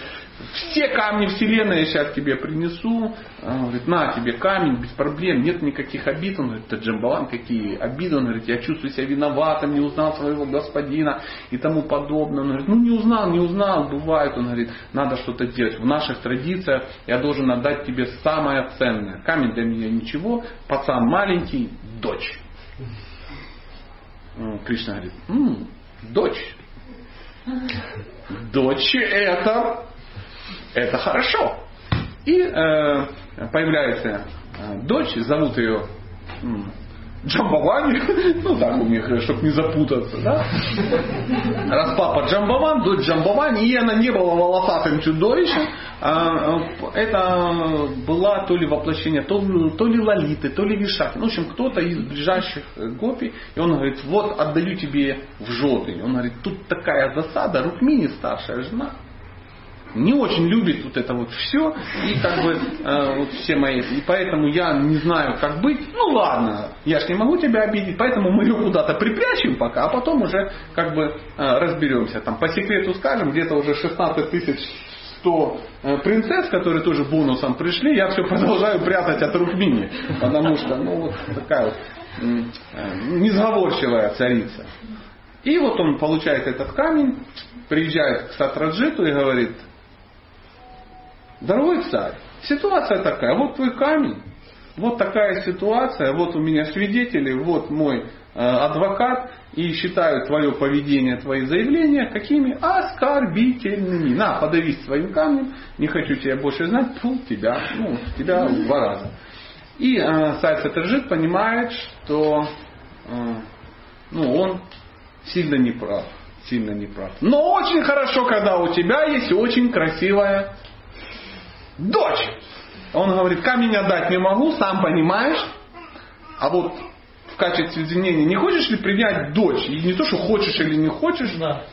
все камни вселенной я сейчас тебе принесу. Он говорит, на тебе камень, без проблем, нет никаких обид. Он говорит, это Джамбалан, какие обиды. Он говорит, я чувствую себя виноватым, не узнал своего господина и тому подобное. Он говорит, ну не узнал, не узнал, бывает. Он говорит, надо что-то делать. В наших традициях я должен отдать тебе самое ценное. Камень для меня ничего, пацан маленький, дочь. Кришна говорит, м-м, Дочь. Дочь это, это хорошо. И э, появляется э, дочь, зовут ее Джамбавани, ну так у них, чтобы не запутаться, да? Раз папа Джамбаван, дочь Джамбавани, и она не была волосатым чудовищем, а, это была то ли воплощение, то, то ли Лолиты, то ли Вишахи. Ну, в общем, кто-то из ближайших гопи, и он говорит, вот отдаю тебе в жоты. Он говорит, тут такая засада, Рукмини старшая жена, не очень любит вот это вот все и как бы э, вот все мои. И поэтому я не знаю как быть. Ну ладно я ж не могу тебя обидеть поэтому мы ее куда-то припрячем пока а потом уже как бы э, разберемся там по секрету скажем где-то уже 16 тысяч 100 э, принцесс, которые тоже бонусом пришли, я все продолжаю прятать от Рукмини, потому что, ну, вот такая вот э, несговорчивая царица. И вот он получает этот камень, приезжает к Сатраджиту и говорит, Дорогой царь, ситуация такая, вот твой камень, вот такая ситуация, вот у меня свидетели, вот мой э, адвокат, и считают твое поведение, твои заявления какими оскорбительными. На, подавись своим камнем, не хочу тебя больше знать, фу, тебя, ну, тебя в два раза. И э, царь Сатержит понимает, что э, ну, он сильно не прав. Сильно не прав. Но очень хорошо, когда у тебя есть очень красивая дочь. Он говорит, камень отдать не могу, сам понимаешь. А вот в качестве извинения не хочешь ли принять дочь? И не то, что хочешь или не хочешь. Да.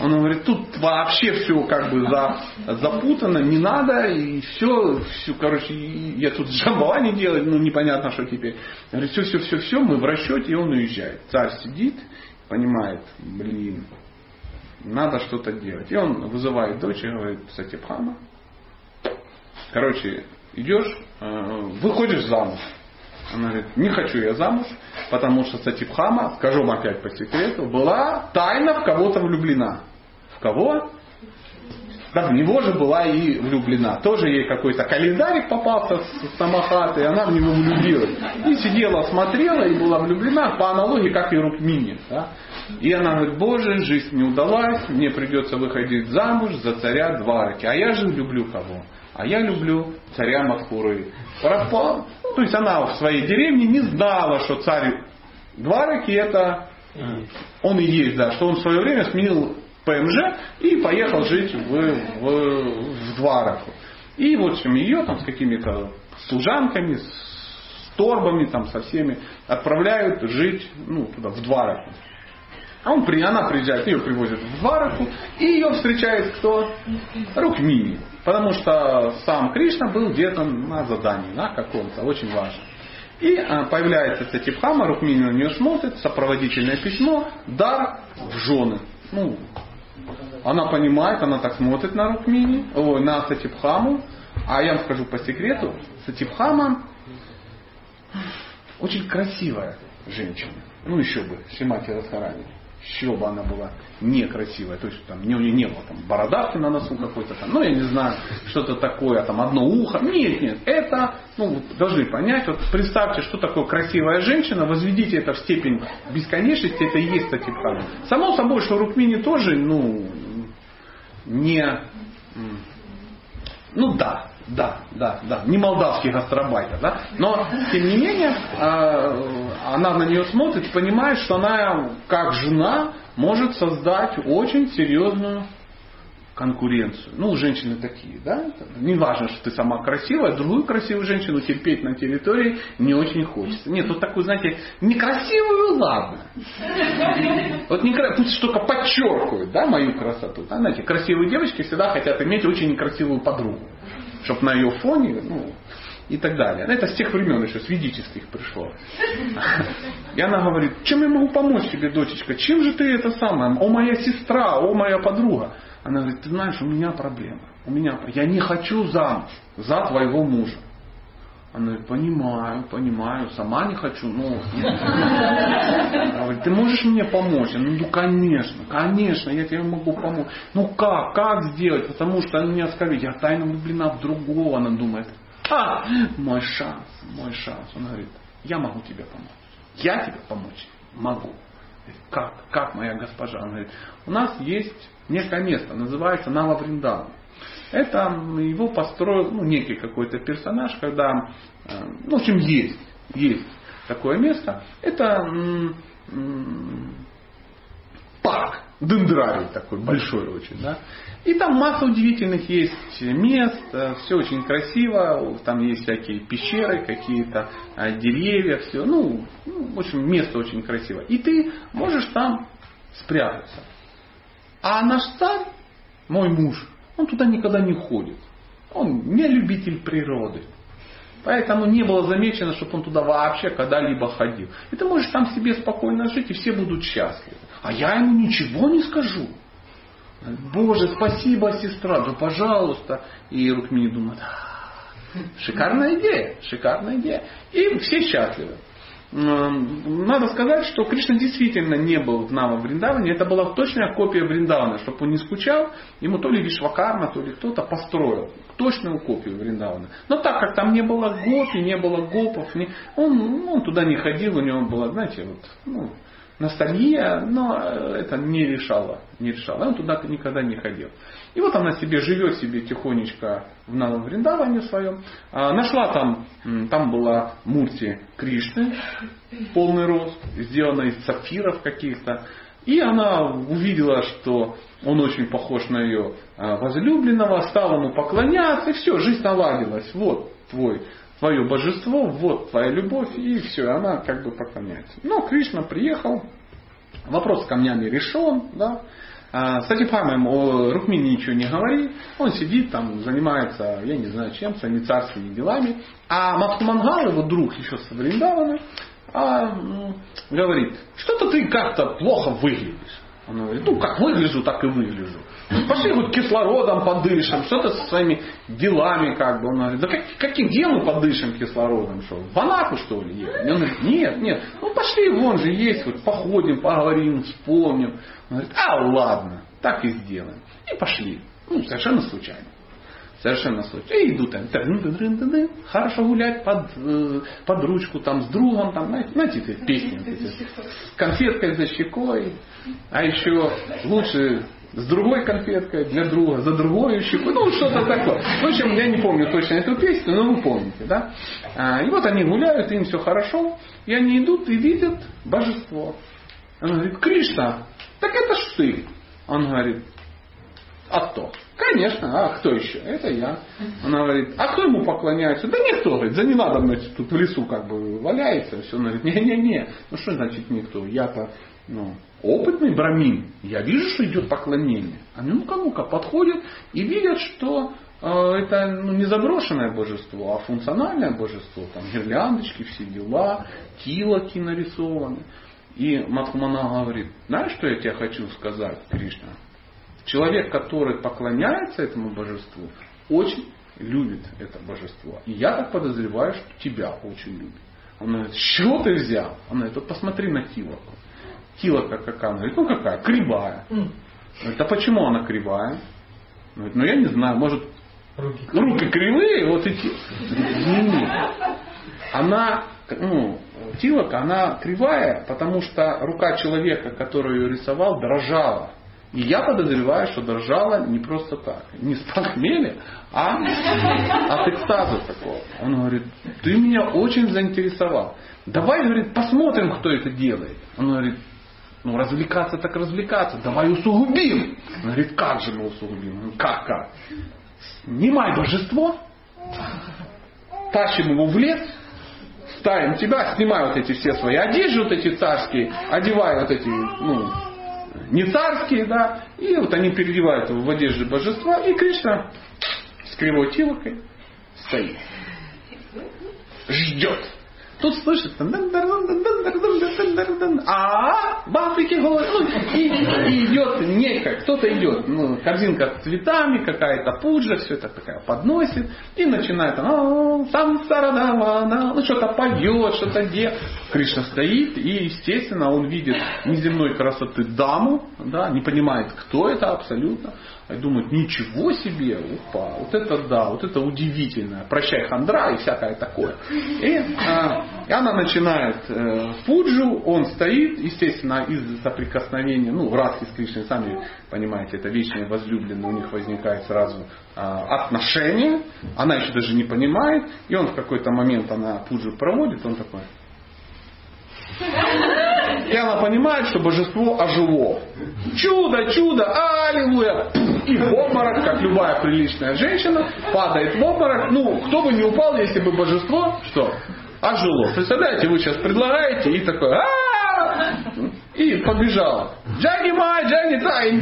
Он говорит, тут вообще все как бы за, запутано, не надо, и все, все, короче, я тут не делаю, ну непонятно, что теперь. Говорит, все, все, все, все, мы в расчете, и он уезжает. Царь сидит, понимает, блин, надо что-то делать. И он вызывает дочь и говорит, Сатипхама, Короче, идешь, э, выходишь замуж. Она говорит, не хочу я замуж, потому что Сатипхама, скажу вам опять по секрету, была тайно в кого-то влюблена. В кого? да, в него же была и влюблена. Тоже ей какой-то календарик попался с самохаты, и она в него влюбилась. И сидела, смотрела и была влюблена по аналогии, как и Рукмини. Да? И она говорит, боже, жизнь не удалась, мне придется выходить замуж за царя Двараки. А я же люблю кого? А я люблю царя Мадхуры. Пропал. То есть она в своей деревне не знала, что царь Двараки это он и есть, да, что он в свое время сменил ПМЖ и поехал жить в, в, в Двараку. И в общем ее там с какими-то служанками, с торбами, там, со всеми отправляют жить ну, туда, в Двараку. А он, она приезжает, ее привозят в Двараку, и ее встречает кто? Рукмини. Потому что сам Кришна был где-то на задании, на каком-то, очень важном. И а, появляется Сатипхама, Рукмини на нее смотрит, сопроводительное письмо, дар в жены. Ну, она понимает, она так смотрит на Рукмини, ой, на Сатипхаму. А я вам скажу по секрету, Сатипхама очень красивая женщина. Ну еще бы, Шимати Радхарани еще бы она была некрасивая. То есть там, у нее не было там бородавки на носу какой-то там, ну я не знаю, что-то такое, там одно ухо. Нет, нет, это, ну, должны понять, вот представьте, что такое красивая женщина, возведите это в степень бесконечности, это и есть Татипхана. Само собой, что Рукмини тоже, ну, не, ну да, да, да, да. Не молдавский гастробайтер, да. Но, тем не менее, а, она на нее смотрит и понимает, что она, как жена, может создать очень серьезную конкуренцию. Ну, женщины такие, да? Не важно, что ты сама красивая, другую красивую женщину терпеть на территории не очень хочется. Нет, вот такую, знаете, некрасивую, ладно. Вот некрасивую, пусть только подчеркивают, да, мою красоту. Да? Знаете, красивые девочки всегда хотят иметь очень некрасивую подругу чтобы на ее фоне, ну, и так далее. Это с тех времен еще, с ведических пришло. И она говорит, чем я могу помочь тебе, дочечка? Чем же ты это самое? О, моя сестра, о, моя подруга. Она говорит, ты знаешь, у меня проблема. У меня, я не хочу замуж за твоего мужа. Она говорит, понимаю, понимаю, сама не хочу, но... Она говорит, ты можешь мне помочь? Она говорит, ну, конечно, конечно, я тебе могу помочь. Ну как, как сделать? Потому что они мне сказали, я тайно влюблена в другого. Она думает, а, мой шанс, мой шанс. Он говорит, я могу тебе помочь. Я тебе помочь могу. Как? Как, моя госпожа? Она говорит, у нас есть некое место, называется Нава Вриндава. Это его построил ну, некий какой-то персонаж, когда, ну, в общем, есть, есть такое место. Это парк, дендрарий такой большой очень, да. И там масса удивительных есть мест, э, все очень красиво, там есть всякие пещеры, какие-то э, деревья, все, ну, ну, в общем, место очень красиво. И ты можешь там спрятаться. А наш царь, мой муж, он туда никогда не ходит. Он не любитель природы. Поэтому не было замечено, чтобы он туда вообще когда-либо ходил. И ты можешь там себе спокойно жить, и все будут счастливы. А я ему ничего не скажу. Боже, спасибо, сестра, да пожалуйста. И Рукмини думает, шикарная идея, шикарная идея. И все счастливы. Надо сказать, что Кришна действительно не был в Нава Вриндаване. Это была точная копия Вриндавана. Чтобы он не скучал, ему то ли Вишвакарма, то ли кто-то построил точную копию Вриндавана. Но так как там не было гопи, не было гопов, он, он туда не ходил, у него было, знаете, вот, ну, ностальгия, но это не решало. Не решало. Он туда никогда не ходил. И вот она себе живет себе тихонечко в Навам Вриндаване своем. А, нашла там, там была Мурти Кришны, полный рост, сделана из сапфиров каких-то. И она увидела, что он очень похож на ее а, возлюбленного, стала ему поклоняться, и все, жизнь наладилась. Вот твой, твое божество, вот твоя любовь, и все, она как бы поклоняется. Но Кришна приехал, вопрос с камнями решен, да, а, с о Рухмине ничего не говорит. Он сидит там, занимается, я не знаю чем, своими царскими делами. А Махтумангал, его друг еще с Вриндавана, а, говорит, что-то ты как-то плохо выглядишь. Он говорит, ну как выгляжу, так и выгляжу. Пошли вот кислородом подышим, что-то со своими делами как бы. Он говорит, да как, каким делом подышим кислородом? Что, в Анапу что ли ехать? Он говорит, нет, нет, ну пошли, вон же есть, вот походим, поговорим, вспомним. Он говорит, а ладно, так и сделаем. И пошли. Ну, совершенно случайно. Совершенно случайно. И идут там, хорошо гулять под, э, под ручку, там, с другом, там, знаете, знаете эти песни, эти, конфеткой за щекой, а еще лучше с другой конфеткой для друга, за другой щеку, ну что-то такое. В общем, я не помню точно эту песню, но вы помните, да? А, и вот они гуляют, им все хорошо, и они идут и видят божество. Он говорит, Кришна, так это ж ты. Он говорит, а кто? Конечно, а кто еще? Это я. Она говорит, а кто ему поклоняется? Да никто, говорит, за не надо, значит, тут в лесу как бы валяется. Все, она говорит, не-не-не. Ну что значит никто? Я-то ну, опытный брамин. Я вижу, что идет поклонение. Они ну-ка, ну-ка, подходят и видят, что э, это ну, не заброшенное божество, а функциональное божество. Там гирляндочки, все дела, килоки нарисованы. И Мадхумана говорит, знаешь, что я тебе хочу сказать, Кришна? Человек, который поклоняется этому божеству, очень любит это божество. И я так подозреваю, что тебя очень любит. Он говорит, чего ты взял? Он говорит, вот посмотри на Тилоку. Тилока какая? Он говорит, ну какая? Кривая. Он говорит, а почему она кривая? Он говорит, ну я не знаю, может руки, руки кривые, вот эти. Она, ну, Тилока, она кривая, потому что рука человека, который ее рисовал, дрожала. И я подозреваю, что дрожала не просто так. Не с похмелья, а от экстаза такого. Он говорит, ты меня очень заинтересовал. Давай, говорит, посмотрим, кто это делает. Он говорит, ну развлекаться так развлекаться, давай усугубим. Он говорит, как же мы усугубим? Как, как? Снимай божество, тащим его в лес, ставим тебя, снимай вот эти все свои одежды, вот эти царские, одевай вот эти, ну, не царские, да, и вот они переодевают его в одежды божества, и Кришна с кривой тилокой стоит. Ждет. Тут слышит, а в Африке голод, ну, и, идет некая, кто-то идет, ну, корзинка с цветами, какая-то пуджа, все это такая подносит, и начинает, там сарадавана, ну, что-то поет, что-то делает. Кришна стоит, и, естественно, он видит неземной красоты даму, да, не понимает, кто это абсолютно, и думают, ничего себе, упа, вот это да, вот это удивительно, прощай хандра и всякое такое. И, а, и она начинает э, пуджу, он стоит, естественно, из соприкосновения, ну, Радхи с Кришной, сами понимаете, это вечные возлюбленные, у них возникает сразу а, отношения, она еще даже не понимает, и он в какой-то момент, она пуджу проводит, он такой, и она понимает, что божество ожило. Чудо, чудо, аллилуйя. И в обморок, как любая приличная женщина, падает в обморок. Ну, кто бы не упал, если бы божество, что? Ожило. Представляете, вы сейчас предлагаете и такой, и побежал. Джаги май, джаги та, и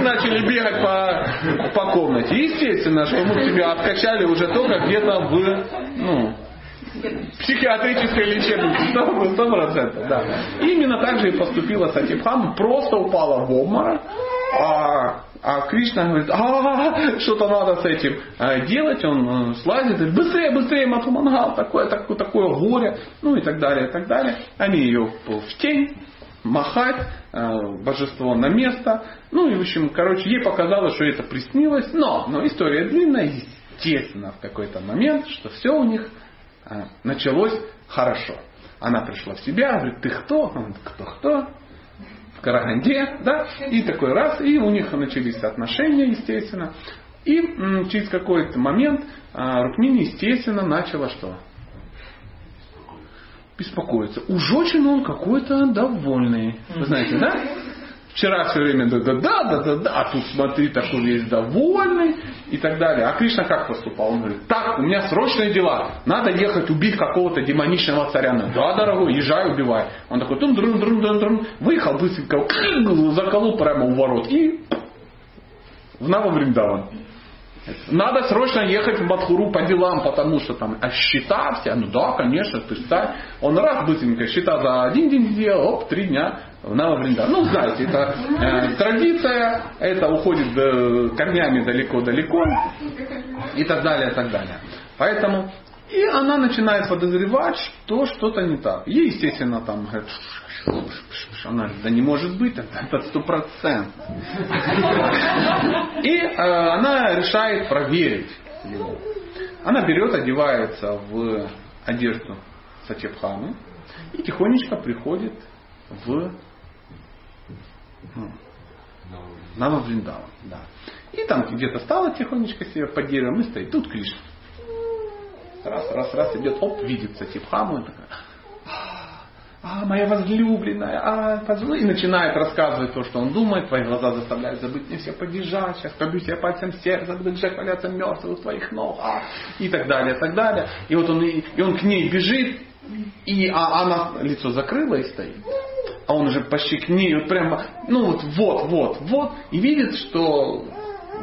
начали бегать по, по комнате. Естественно, что мы тебя откачали уже только где-то в, ну, психиатрической лечебнице, сто процентов, да. Именно так же и поступила Сатипхам, просто упала в обморок, а, а Кришна говорит, а, что-то надо с этим а, делать, он э, слазит, говорит, быстрее, быстрее, Матхумангал, такое, такое, такое горе, ну и так далее, и так далее. Они ее в тень, махать, э, божество на место. Ну и, в общем, короче, ей показалось, что это приснилось, но, но история длинная, естественно, в какой-то момент, что все у них началось хорошо. Она пришла в себя, говорит, ты кто? Он кто, кто? В Караганде, да? И такой раз, и у них начались отношения, естественно. И через какой-то момент а, Рукмини, естественно, начала что? Беспокоиться. Уж очень он какой-то довольный. Вы знаете, да? Вчера все время да-да-да, да-да-да, а тут смотри, такой весь довольный и так далее. А Кришна как поступал? Он говорит, так, у меня срочные дела, надо ехать убить какого-то демоничного царя. Да, дорогой, езжай, убивай. Он такой, тун друн друн друн друн выехал быстренько, заколол прямо у ворот и в Нававриндаван. Надо срочно ехать в Бадхуру по делам, потому что там а счета все, ну да, конечно, ты ставь. Он раз быстренько счета за один день сделал, оп, три дня в Нававринда. Ну, знаете, это э, традиция, это уходит э, корнями далеко-далеко и так далее, и так далее. Поэтому И она начинает подозревать, что что-то не так. Ей, естественно, там она говорит, да не может быть, это сто процентов. И э, она решает проверить его. Она берет, одевается в одежду Сатьябхамы и тихонечко приходит в ну, Нававриндава. Да. И там где-то стала тихонечко себе под деревом и стоит. Тут Кришна. Раз, раз, раз идет, оп, видит Сатипхаму и такая, а, моя возлюбленная, а, позвони. И начинает рассказывать то, что он думает, твои глаза заставляют забыть мне все побежать, сейчас побью тебя пальцем сердца, буду бежать валяться мертвый у твоих ног, а, и так далее, и так далее. И вот он, и, и он к ней бежит, и а она лицо закрыла и стоит. А он уже почти к ней, вот прямо, ну вот, вот, вот, вот, и видит, что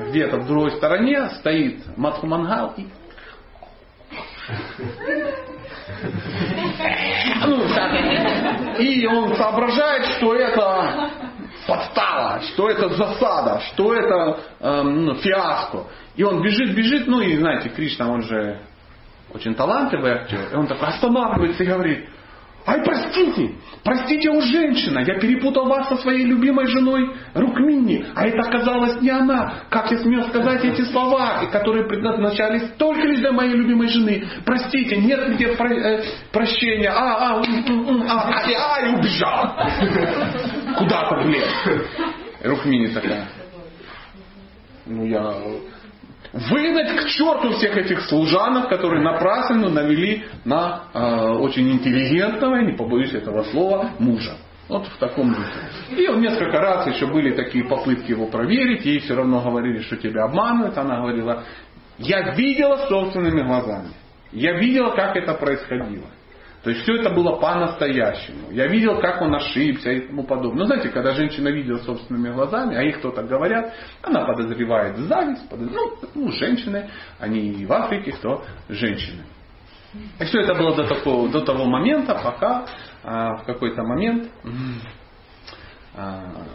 где-то в другой стороне стоит Мадхумангал и ну, так. И он соображает, что это подстава, что это засада, что это эм, ну, фиаско. И он бежит, бежит, ну и знаете, Кришна, он же очень талантливый актер. И он такой останавливается и говорит, Ай, простите, простите, у женщина, я перепутал вас со своей любимой женой Рукмини, а это оказалась не она. Как я смел сказать эти слова, которые предназначались только лишь для моей любимой жены. Простите, нет где про, э, прощения. А, а, а, а, а, и убежал. Куда-то в. Рукмини такая. Ну, я выгнать к черту всех этих служанок, которые напрасно навели на э, очень интеллигентного, не побоюсь этого слова, мужа. Вот в таком духе. И он несколько раз еще были такие попытки его проверить, ей все равно говорили, что тебя обманывают. Она говорила, я видела собственными глазами. Я видела, как это происходило. То есть все это было по-настоящему. Я видел, как он ошибся и тому подобное. Но знаете, когда женщина видела собственными глазами, а их кто-то говорят, она подозревает зависть. Подозревает, ну, ну, женщины, они и в Африке, кто женщины. И все это было до, такого, до того момента, пока а, в какой-то момент а,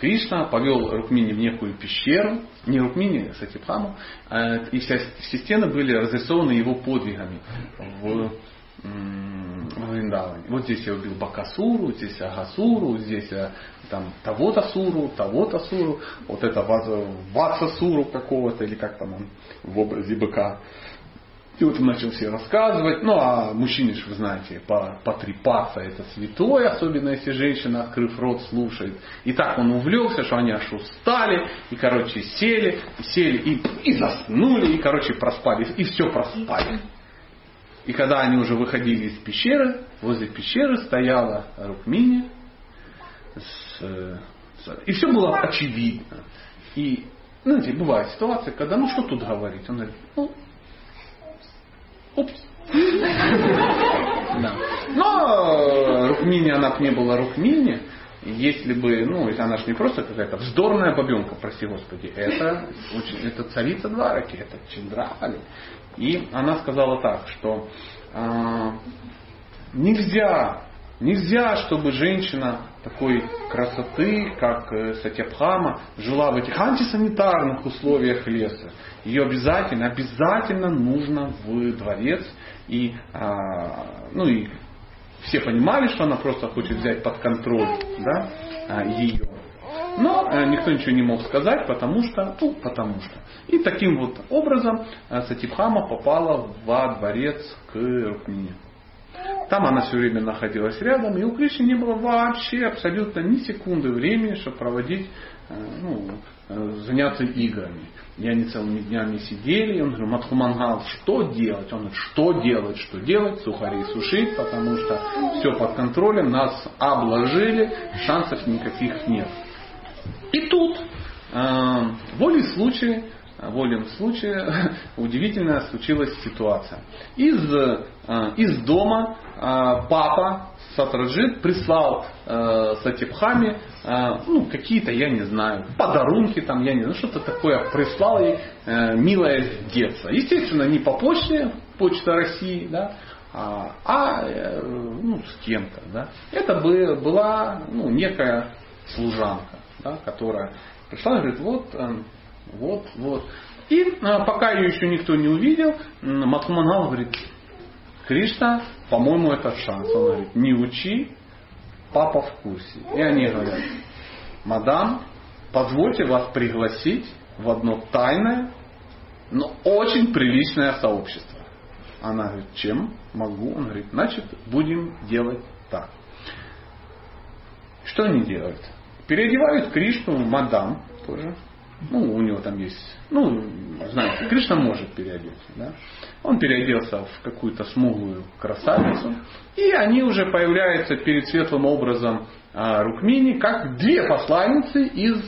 Кришна повел Рукмини в некую пещеру, не Рукмини, а Сатипхаму, а, и все, все стены были разрисованы его подвигами в Вриндаване. Вот здесь я убил Бакасуру, здесь Агасуру, здесь я там того-то суру, того-то суру, вот это Ватсасуру какого-то, или как там он в образе быка. И вот он начал все рассказывать. Ну, а мужчине, вы знаете, потрепаться это святое, особенно если женщина, открыв рот, слушает. И так он увлекся, что они аж устали, и, короче, сели, сели и, и заснули, и, короче, проспали, и все проспали. И когда они уже выходили из пещеры, возле пещеры стояла Рукмини. С, с, и все было очевидно. И, знаете, бывает ситуация, когда, ну что тут говорить? Он говорит, ну, упс. Да. Но Рукмини, она бы не была Рукмини, если бы, ну, она же не просто какая-то вздорная бабенка, прости господи, это, очень, это царица Двараки, это Чиндрали. И она сказала так, что э, нельзя, нельзя, чтобы женщина такой красоты, как э, Сатябхама, жила в этих антисанитарных условиях леса. Ее обязательно, обязательно нужно в дворец. И, э, ну и все понимали, что она просто хочет взять под контроль да, а, ее. Но э, никто ничего не мог сказать, потому что, ну, потому что. И таким вот образом э, Сатипхама попала во дворец к Рукмине. Там она все время находилась рядом, и у Кришны не было вообще абсолютно ни секунды времени, чтобы проводить, э, ну, заняться играми. И они целыми днями сидели, и он говорит, Мадхумангал, что делать? Он говорит, что делать, что делать, сухари сушить, потому что все под контролем, нас обложили, шансов никаких нет. И тут э, волей случая, волем случая удивительная случилась ситуация. Из, э, из дома э, папа Сатраджит прислал э, Сатипхаме э, ну, какие-то, я не знаю, подарунки там, я не знаю, что-то такое прислал ей милое детство. Естественно, не по почте, почта России, да, а, а ну, с кем-то. Да. Это бы, была ну, некая служанка да, которая пришла и говорит, вот, э, вот, вот. И э, пока ее еще никто не увидел, Матхумангал говорит, Кришна, по-моему, это шанс. Он говорит, не учи, папа в курсе. И они говорят, мадам, позвольте вас пригласить в одно тайное, но очень приличное сообщество. Она говорит, чем могу? Он говорит, значит, будем делать так. Что они делают? Переодевают Кришну, мадам тоже. Ну, у него там есть, ну, знаете, Кришна может переодеться. Да? Он переоделся в какую-то смуглую красавицу. И они уже появляются перед светлым образом а, Рукмини, как две посланницы из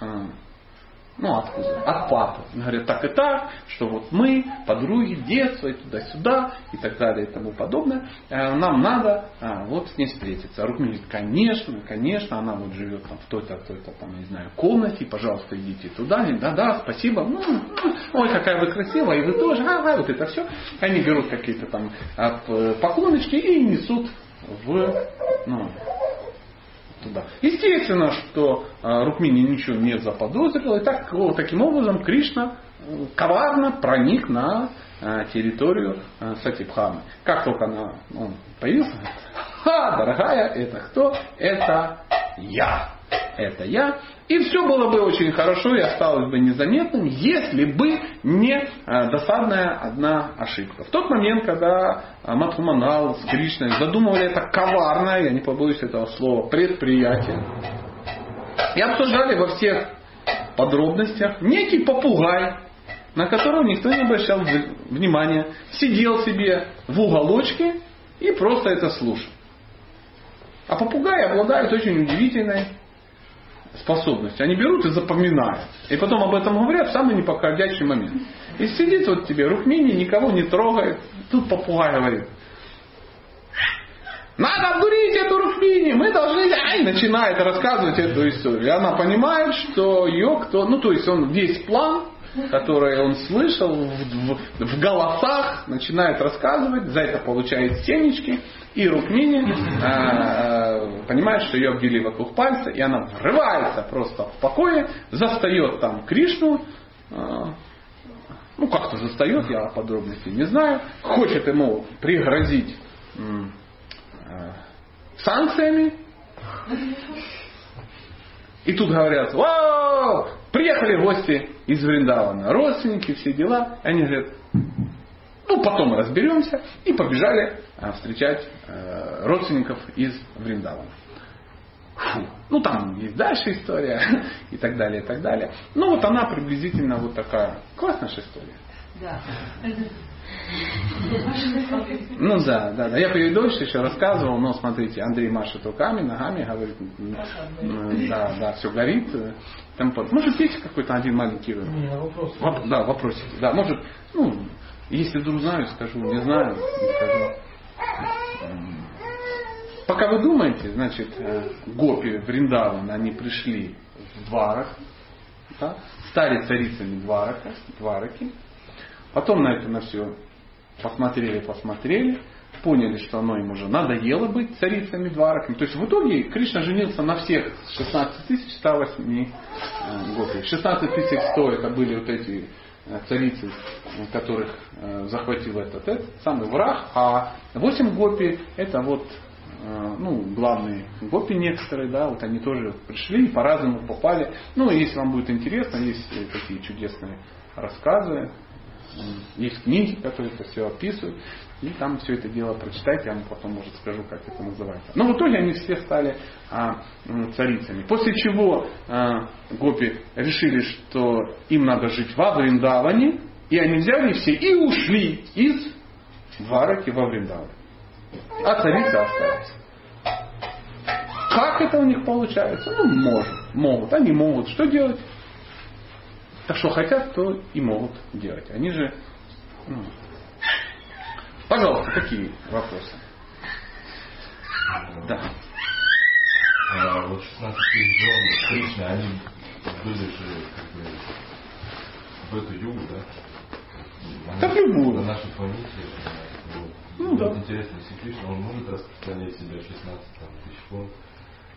а, ну, откуда? От папы. Говорят, так и так, что вот мы, подруги, детства, и туда-сюда, и так далее, и тому подобное. Э, нам надо а, вот с ней встретиться. А Рукми говорит, конечно, конечно, она вот живет там в той-то, той-то, там, не знаю, комнате, пожалуйста, идите туда. Да-да, спасибо. Ну, ой, какая вы красивая, и вы тоже. Ага, вот это все. Они берут какие-то там а, поклоночки и несут в, ну, туда. Естественно, что а, Рукмини ничего не заподозрил, и так, таким образом Кришна э, коварно проник на а, территорию а, Сатипхамы. Как только она, он появился, ха, дорогая, это кто? Это я. Это я. И все было бы очень хорошо и осталось бы незаметным, если бы не э, досадная одна ошибка. В тот момент, когда э, Матхуманал с Кришной задумывали это коварное, я не побоюсь этого слова, предприятие, и обсуждали во всех подробностях некий попугай, на которого никто не обращал внимания, сидел себе в уголочке и просто это слушал. А попугаи обладают очень удивительной способностью. Они берут и запоминают. И потом об этом говорят в самый неподходящий момент. И сидит вот тебе Рухмини, никого не трогает. Тут попугай говорит. Надо обдурить эту Рухмини, мы должны... Ай, начинает рассказывать эту историю. И она понимает, что ее кто... Ну, то есть он весь план, который он слышал в, в, в голосах, начинает рассказывать, за это получает стенечки. И Рукмини э, понимает, что ее обвели вокруг пальца, и она врывается просто в покое, застает там Кришну, э, ну как-то застает, я подробностей не знаю, хочет ему пригрозить э, санкциями. И тут говорят, вау, приехали гости из Вриндавана, родственники, все дела. Они говорят, ну потом разберемся. И побежали а, встречать э, родственников из Вриндавана. Фу. Ну там есть дальше история и так далее, и так далее. Ну вот она приблизительно вот такая. Классная же история. Да. Ну да, да, да. Я по дольше еще рассказывал, но смотрите, Андрей машет руками, ногами, говорит, да, да, все горит. Там, может, есть какой-то один маленький вопрос? Воп, да, вопросик. Да, может, ну, если вдруг знаю, скажу, не знаю, не скажу. Пока вы думаете, значит, э, гопи Вриндаван, они пришли в дварах, да, стали царицами дварака, двараки, потом на это на все посмотрели, посмотрели, поняли, что оно им уже надоело быть царицами двараками. То есть в итоге Кришна женился на всех 16 108 э, гопи. 16 100 это были вот эти царицы, которых э, захватил этот, этот самый враг, а восемь гопи это вот э, ну, главные гопи некоторые, да, вот они тоже пришли по-разному попали. Ну, если вам будет интересно, есть такие чудесные рассказы, есть книги, которые это все описывают. И там все это дело прочитайте, я вам потом, может, скажу, как это называется. Но в итоге они все стали а, царицами. После чего а, гопи решили, что им надо жить в Вриндаване, и они взяли все и ушли из Двараки во Вриндаван. А царицы остались. Как это у них получается? Ну, может, могут. Они могут. Что делать? Так что хотят, то и могут делать. Они же ну, Пожалуйста, какие вопросы? Да. А, вот 16 тысяч дрон Кришны, они были же как бы в эту югу, да? Как любую. На нашей планете. Вот. Ну, да. Интересно, если Кришна, он может распространять себя 16 там, тысяч фон,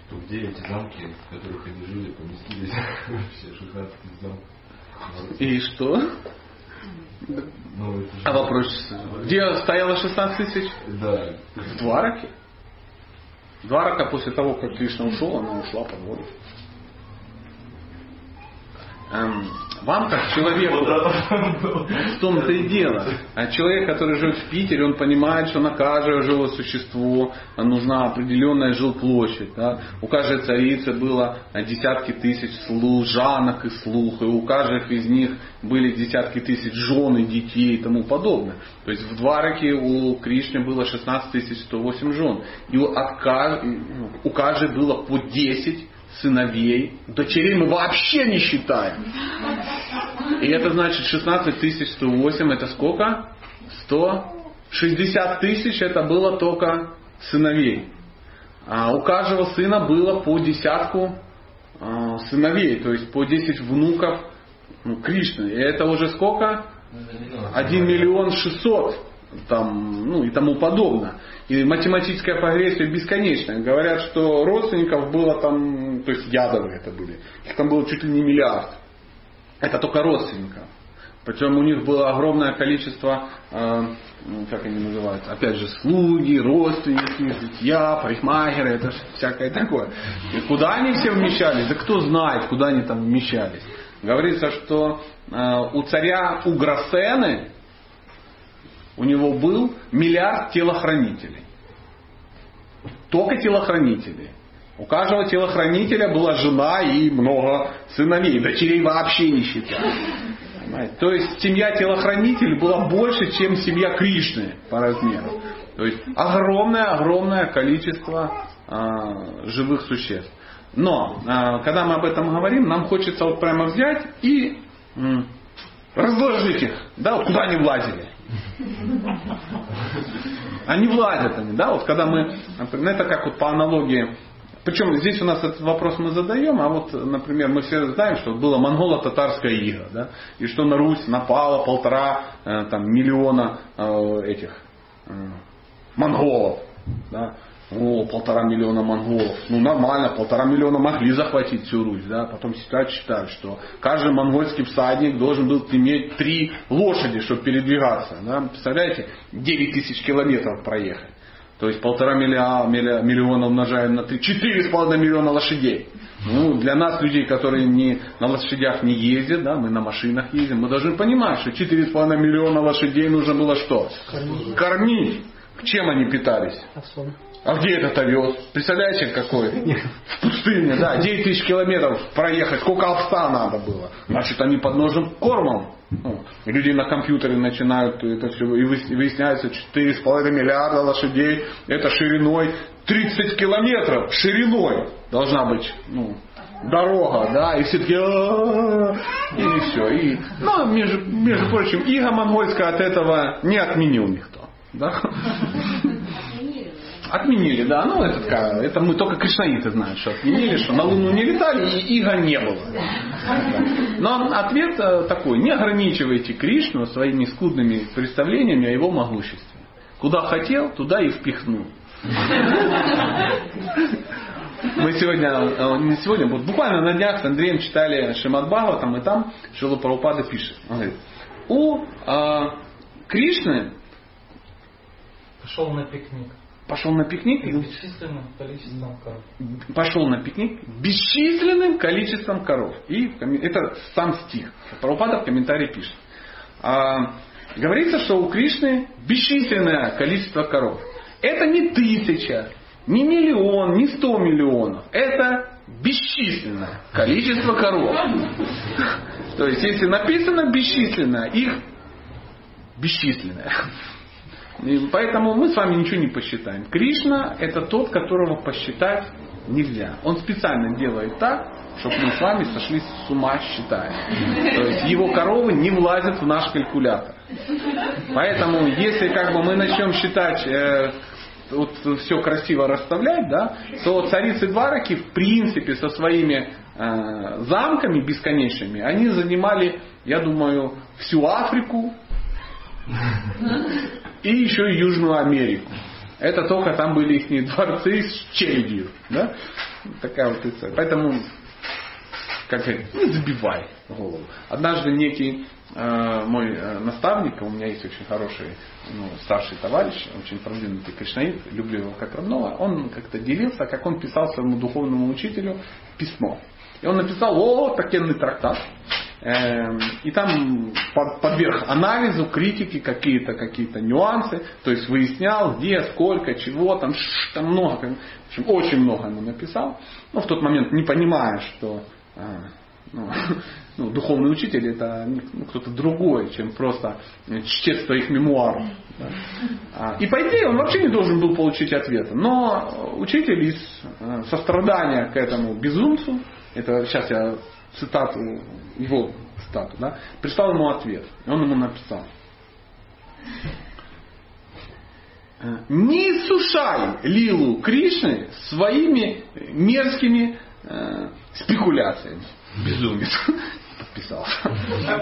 то где эти замки, в которых они жили, поместились вообще 16 тысяч замков? И что? А вопрос, где стояло 16 тысяч? Да. В Двараке. Дварака после того, как Кришна ушел, она ушла под воду. Эм, вам как человеку, в том-то и дело. А человек, который живет в Питере, он понимает, что на каждое живое существо нужна определенная жилплощадь. Да? У каждой царицы было десятки тысяч служанок и слух, и у каждых из них были десятки тысяч жен и детей и тому подобное. То есть в Двараке у Кришны было 16 108 жен. И у, от, ка- у каждой было по 10 сыновей. Дочерей мы вообще не считаем. И это значит 16 тысяч 108 это сколько? 160 тысяч это было только сыновей. А у каждого сына было по десятку а, сыновей, то есть по 10 внуков ну, Кришны. И это уже сколько? 1 миллион 600 там, ну и тому подобное. И математическая прогрессия бесконечная. Говорят, что родственников было там, то есть ядовые это были, их там было чуть ли не миллиард. Это только родственников. Причем у них было огромное количество, э, ну, как они называются, опять же, слуги, родственники, зятья, парикмахеры, это всякое такое. И куда они все вмещались? Да кто знает, куда они там вмещались. Говорится, что э, у царя Уграсены у него был миллиард телохранителей. Только телохранителей. У каждого телохранителя была жена и много сыновей. Дочерей вообще не считали. То есть семья телохранителей была больше, чем семья Кришны по размеру. То есть огромное-огромное количество а, живых существ. Но, а, когда мы об этом говорим, нам хочется вот прямо взять и м, разложить их, да, вот куда они влазили. Они влазят они, да, вот когда мы, например, это как вот по аналогии, причем здесь у нас этот вопрос мы задаем, а вот, например, мы все знаем, что было монголо-татарская ига, да, и что на Русь напало полтора э, там, миллиона э, этих э, монголов, да, о, полтора миллиона монголов. Ну, нормально, полтора миллиона могли захватить всю Русь. Да? Потом считают, считают, что каждый монгольский всадник должен был иметь три лошади, чтобы передвигаться. Да? Представляете, 9 тысяч километров проехать. То есть полтора миллиона, миллиона умножаем на три, четыре с половиной миллиона лошадей. Ну, для нас, людей, которые не, на лошадях не ездят, да, мы на машинах ездим, мы должны понимать, что четыре с половиной миллиона лошадей нужно было что? Кормить. Кормить. Чем они питались? Овсом. А где этот овес? Представляете, какой? В пустыне, да, 9 тысяч километров проехать. Сколько овса надо было? Значит, они под нужным кормом. Ну, люди на компьютере начинают это все, и выяс- и выясняется 4,5 миллиарда лошадей, это шириной 30 километров, шириной должна быть, ну, дорога, да, и все таки и все. И, ну, между, между прочим, иго монгольское от этого не отменил никто. Да? Отменили, да. Ну, это, это мы только кришнаиты знают, что отменили, что на Луну не летали и иго не было. Но ответ э, такой. Не ограничивайте Кришну своими скудными представлениями о его могуществе. Куда хотел, туда и впихнул. Мы сегодня, э, не сегодня, буквально на днях с Андреем читали Шимат Бхагаватам, и там Шила Прабхупада пишет. Он говорит, у э, Кришны Пошел на пикник. пошел на пикник, и бесчисленным количеством коров. пошел на пикник бесчисленным количеством коров. И это сам стих. Прабхупада в комментарии пишет. А, говорится, что у Кришны бесчисленное количество коров. Это не тысяча, не миллион, не сто миллионов. Это бесчисленное количество коров. То есть, если написано бесчисленное, их бесчисленное. Поэтому мы с вами ничего не посчитаем. Кришна это тот, которого посчитать нельзя. Он специально делает так, чтобы мы с вами сошли с ума считая. То есть его коровы не влазят в наш калькулятор. Поэтому если как бы мы начнем считать э, вот все красиво расставлять, да, то царицы Двараки в принципе со своими э, замками бесконечными, они занимали, я думаю, всю Африку, и еще Южную Америку. Это только там были их дворцы с челядью. Да? Такая вот история. Поэтому как говорит, не забивай голову. Однажды некий э, мой э, наставник, у меня есть очень хороший ну, старший товарищ, очень продвинутый кришнаит, люблю его как родного, он как-то делился, как он писал своему духовному учителю письмо. И он написал, о, такенный трактат, Эм, и там под, подверг анализу, критики, какие-то какие-то нюансы, то есть выяснял, где, сколько, чего, там, там много, в общем, очень много ему написал. Ну, в тот момент не понимая, что а, ну, ну, духовный учитель это ну, кто-то другой, чем просто чтец своих мемуаров. Да. А, и по идее он вообще не должен был получить ответа. Но учитель из э, сострадания к этому безумцу, это сейчас я цитату, его цитату, да, прислал ему ответ. И он ему написал. Не иссушай лилу Кришны своими мерзкими э, спекуляциями. Безумец. Подписался.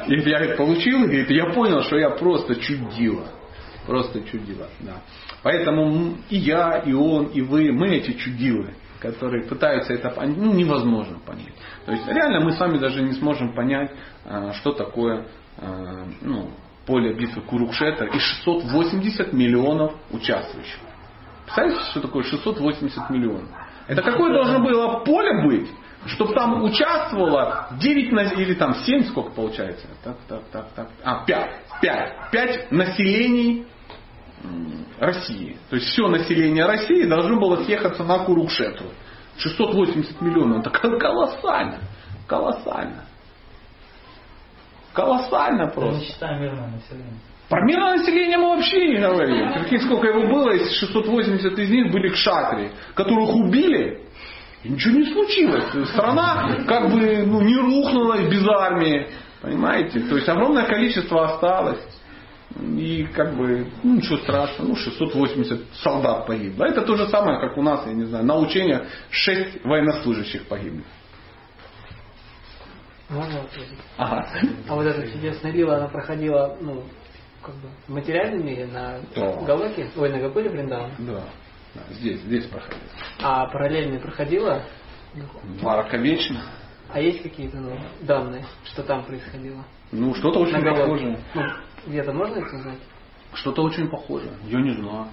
И я говорит, получил, и говорит, я понял, что я просто чудила. Просто чудила. Да. Поэтому и я, и он, и вы, мы эти чудилы которые пытаются это понять, ну, невозможно понять. То есть реально мы сами даже не сможем понять, а, что такое а, ну, поле битвы Курукшета и 680 миллионов участвующих. Представляете, что такое 680 миллионов? Это какое должно было поле быть, чтобы там участвовало 9 на, или там 7, сколько получается? Так, так, так, так. А, 5. 5. 5 населений России. То есть все население России должно было съехаться на Курукшетру. 680 миллионов. Это колоссально. Колоссально. Колоссально просто. Не считаем мирное население. Про мирное население мы вообще не говорим. Прикинь, сколько его было, если 680 из них были кшатри, которых убили, и ничего не случилось. Страна как бы ну, не рухнула без армии. Понимаете? То есть огромное количество осталось. И как бы, ну ничего страшного, ну 680 солдат погибло. Это то же самое, как у нас, я не знаю, на учениях 6 военнослужащих погибли. Можно вопрос? Ага. А вот эта чудесная лила, она проходила, ну, как бы в материальном мире на Да. Галаке, ой, на Гапыле Бриндаван. Да. да. Здесь, здесь проходит. А параллельно проходила? Марка вечно. А есть какие-то ну, данные, что там происходило? Ну, что-то очень На Галаке? похоже. Ну, где-то можно это узнать? Что-то очень похоже. Я не знаю.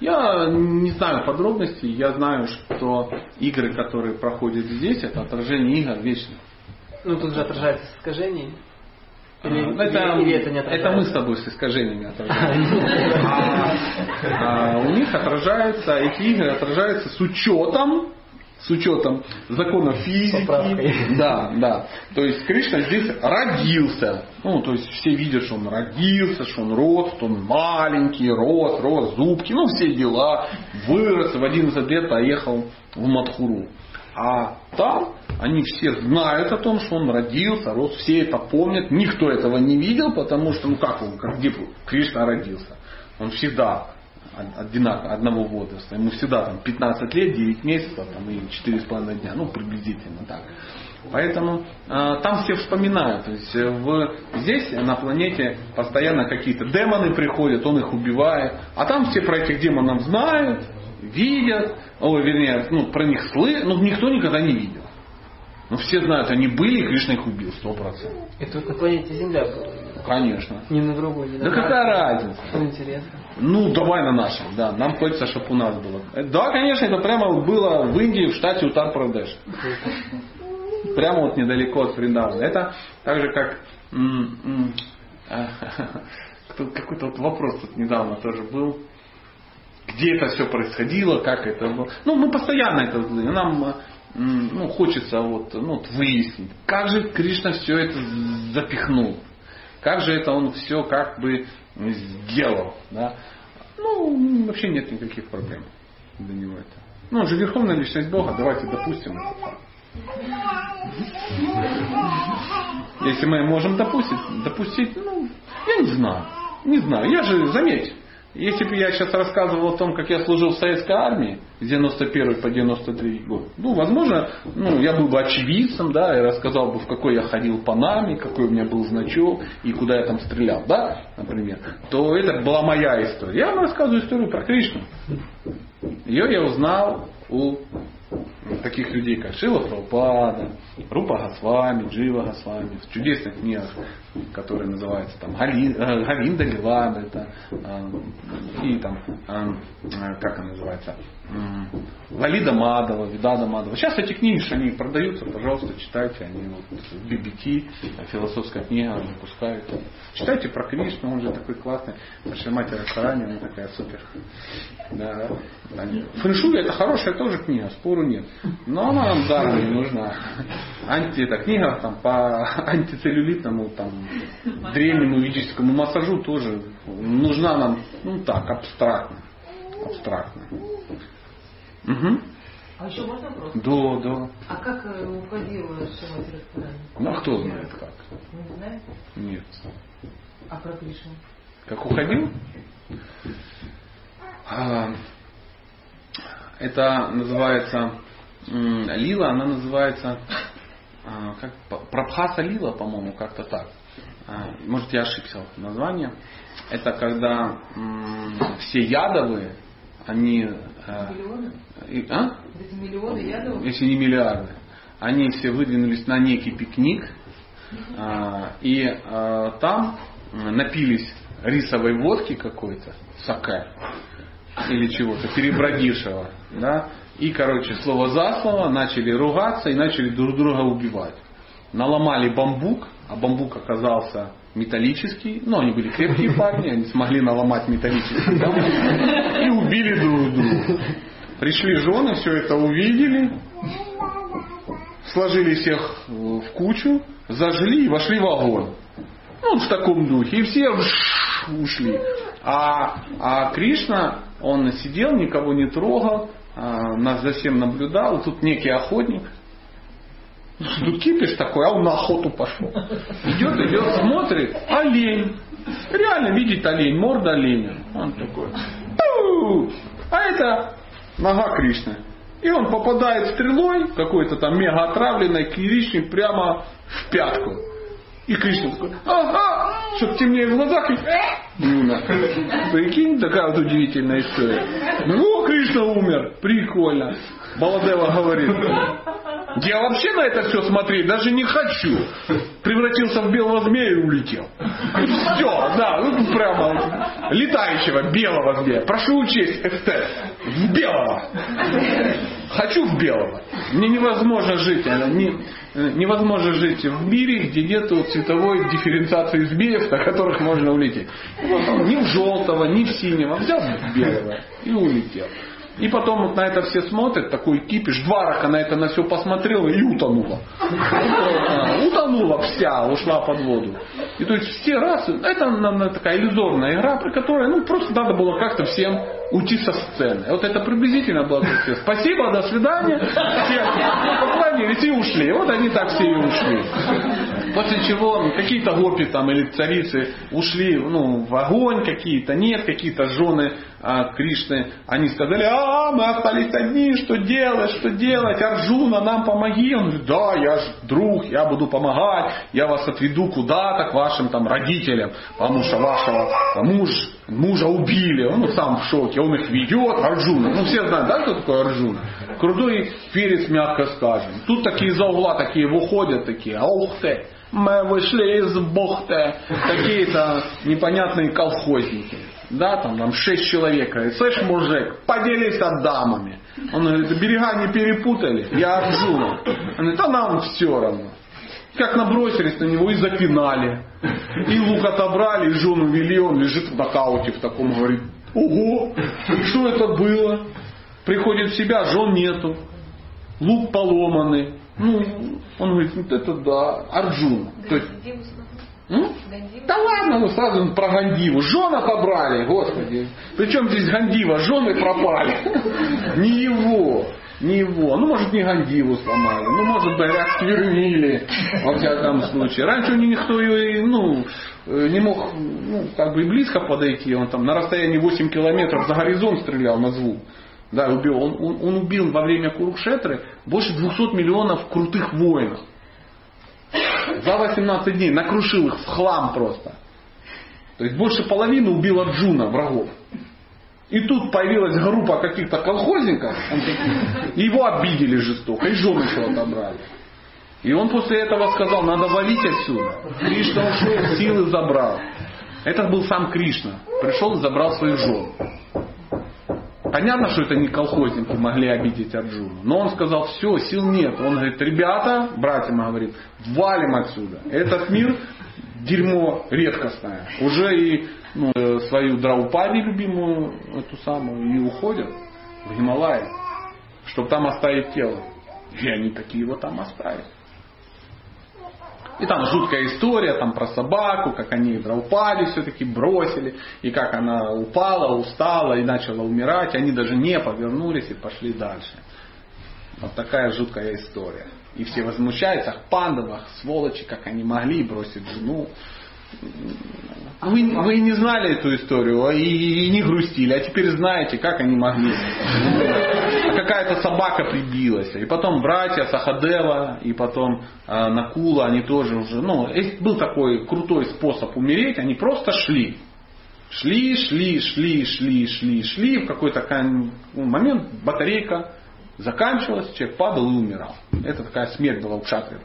Я не знаю подробностей. Я знаю, что игры, которые проходят здесь, это отражение игр вечных. Ну, тут же отражается искажение. Или, А, это, или это не отражается? это мы с тобой с искажениями отражаем. А, а у них отражаются, эти игры отражаются с учетом с учетом законов физики. Поправкой. Да, да. То есть Кришна здесь родился. Ну, то есть все видят, что он родился, что он рос, что он маленький, рос, рос, зубки, ну все дела. Вырос, в 11 лет поехал в Мадхуру. А там они все знают о том, что он родился, рос, все это помнят. Никто этого не видел, потому что, ну как он, как где Кришна родился? Он всегда одинаково, одного возраста. Ему всегда там 15 лет, 9 месяцев там, и 4,5 дня. Ну, приблизительно так. Поэтому э, там все вспоминают. То есть э, в, здесь на планете постоянно какие-то демоны приходят, он их убивает. А там все про этих демонов знают, видят, о, вернее, ну, про них слышат, но никто никогда не видел. Но все знают, они были, и Кришна их убил, сто процентов. И тут на планете Земля было. Конечно. Не на другой, не на Да нашей. какая разница? Интересно. Ну, давай на нашем, да. Нам хочется, чтобы у нас было. Э, Да, конечно, это прямо было в Индии, в штате Утар-Прадеш. Прямо вот недалеко от Вриндавана. Это так же, как кто- какой-то вот вопрос тут недавно тоже был. Где это все происходило, как это было. Ну, мы постоянно это. Нам ну, хочется вот, ну, вот выяснить, как же Кришна все это запихнул. Как же это он все как бы сделал. Да? Ну, вообще нет никаких проблем для него это. Ну, он же верховная личность Бога, давайте допустим факт. Если мы можем допустить, допустить, ну, я не знаю. Не знаю. Я же, заметь, если бы я сейчас рассказывал о том, как я служил в советской армии с 91 по 93 год, ну, возможно, ну, я был бы очевидцем, да, и рассказал бы, в какой я ходил по нами, какой у меня был значок и куда я там стрелял, да, например, то это была моя история. Я вам рассказываю историю про Кришну. Ее я узнал у таких людей, как Шила Прабхупада, Рупа Госвами, Джива Госвами, в чудесных книгах, которые называются там э, Говинда Лилада, это, э, и там, э, как она называется, Лалида Мадова, Видада Мадова. Сейчас эти что они продаются, пожалуйста, читайте, они вот в BBT, философская книга выпускают. Читайте про Кришну, он же такой классный. Наша мать Рахарани, она такая супер. Да. Фэншуй это хорошая тоже книга, спору нет. Но она нам даром не нужна. Анти, это книга там, по антицеллюлитному, там, древнему ведическому массажу тоже нужна нам, ну так, абстрактно. Абстрактно. Угу. А еще можно вопрос? Да, да. А как уходила Шимати Радхарани? Ну а кто знает как? Не знаете? Нет. А про Кришну? Как уходил? А, Это называется лила, она называется а, как, Прабхаса лила, по-моему, как-то так. А, Может, я ошибся в названии. Это когда м, все ядовые, они... э, Миллионы? и- а? Эти миллионы ядов? если не миллиарды, они все выдвинулись на некий пикник, а, и а, там напились рисовой водки какой-то, саке, или чего-то, перебродившего, да, и, короче, слово за слово начали ругаться и начали друг друга убивать. Наломали бамбук, а бамбук оказался металлический, но они были крепкие парни, они смогли наломать металлический бамбук и убили друг друга. Пришли жены, все это увидели, сложили всех в кучу, зажгли и вошли в огонь. Ну, в таком духе. И все ушли. А, а Кришна, он сидел, никого не трогал, а, нас за всем наблюдал. Тут некий охотник, тут кипиш такой, а он на охоту пошел. Идет, идет, смотрит, олень. Реально видит олень, морда оленя. Он такой, «Пу!» а это нога Кришны. И он попадает стрелой, какой-то там мега отравленной, Кришне прямо в пятку. И Кришна такой, ага, чтоб темнее в глазах, и Юна. Прикинь, такая вот удивительная история. Ну, Кришна умер, прикольно. Баладева говорит, я вообще на это все смотреть даже не хочу. Превратился в белого змея и улетел. Все, да, ну прямо летающего белого змея. Прошу учесть эстет. В белого. Хочу в белого. Мне невозможно жить. э, не- э, невозможно жить в мире, где нет цветовой дифференциации змеев, на которых можно улететь. Ни в желтого, ни в синего. Взял в белого и улетел. И потом вот на это все смотрят, такой кипиш, два рака на это на все посмотрела и утонула. Утонула вся, ушла под воду. И то есть все раз, это на такая иллюзорная игра, при которой ну, просто надо было как-то всем уйти со сцены. Вот это приблизительно было все. Спасибо, до свидания. Все поклонились и ушли. Вот они так все и ушли. После чего какие-то гопи там или царицы ушли ну, в огонь, какие-то нет, какие-то жены а, Кришны, они сказали, а, мы остались одни, что делать, что делать, Арджуна, нам помоги. Он говорит, да, я ж друг, я буду помогать, я вас отведу куда-то к вашим там родителям, потому что вашего муж, мужа убили, он ну, сам в шоке, он их ведет, Арджуна. Ну все знают, да, кто такой Арджуна? Крутой перец, мягко скажем. Тут такие за угла такие выходят, такие, ух ты, мы вышли из бухты, какие-то непонятные колхозники. Да, там, там шесть человек. Говорит, слышь, мужик, поделись дамами. Он говорит, берега не перепутали, я Арджуна. Он говорит, а нам все равно. Как набросились на него и запинали. И лук отобрали, и жену вели, он лежит в нокауте в таком, говорит, ого, что это было? Приходит в себя, жен нету. Лук поломанный. Ну, он говорит, вот это да, Арджуна. То есть. Да ладно, ну сразу про Гандиву. Жены побрали, господи. Причем здесь Гандива, жены пропали. Не его, не его. Ну, может, не Гандиву сломали. Ну, может, говорят, сквернили, во всяком случае. Раньше у них никто ее, ну, э, не мог, ну, как бы и близко подойти. Он там на расстоянии 8 километров за горизонт стрелял на звук. Да, убил. Он, он, он убил во время Курукшетры больше 200 миллионов крутых воинов. За 18 дней накрушил их в хлам просто. То есть больше половины убил Арджуна врагов. И тут появилась группа каких-то колхозников, и его обидели жестоко, и жену еще отобрали. И он после этого сказал, надо валить отсюда. Кришна ушел, силы забрал. Это был сам Кришна. Пришел и забрал своих жен. Понятно, что это не колхозники могли обидеть Арджуну. Но он сказал, все, сил нет. Он говорит, ребята, братьям говорит, валим отсюда. Этот мир дерьмо редкостное. Уже и ну, э, свою Драупади любимую, эту самую, и уходят в Гималай, чтобы там оставить тело. И они такие его там оставят. И там жуткая история там про собаку, как они Драупади все-таки бросили, и как она упала, устала и начала умирать. Они даже не повернулись и пошли дальше. Вот такая жуткая история. И все возмущаются, ах, пандовых, сволочи, как они могли бросить жену. Вы, вы не знали эту историю а и, и не грустили, а теперь знаете, как они могли. А какая-то собака прибилась. И потом братья Сахадева и потом э, Накула, они тоже уже, ну, был такой крутой способ умереть, они просто шли. Шли, шли, шли, шли, шли, шли. В какой-то момент батарейка заканчивалась, человек падал и умирал. Это такая смерть была у кшатрия.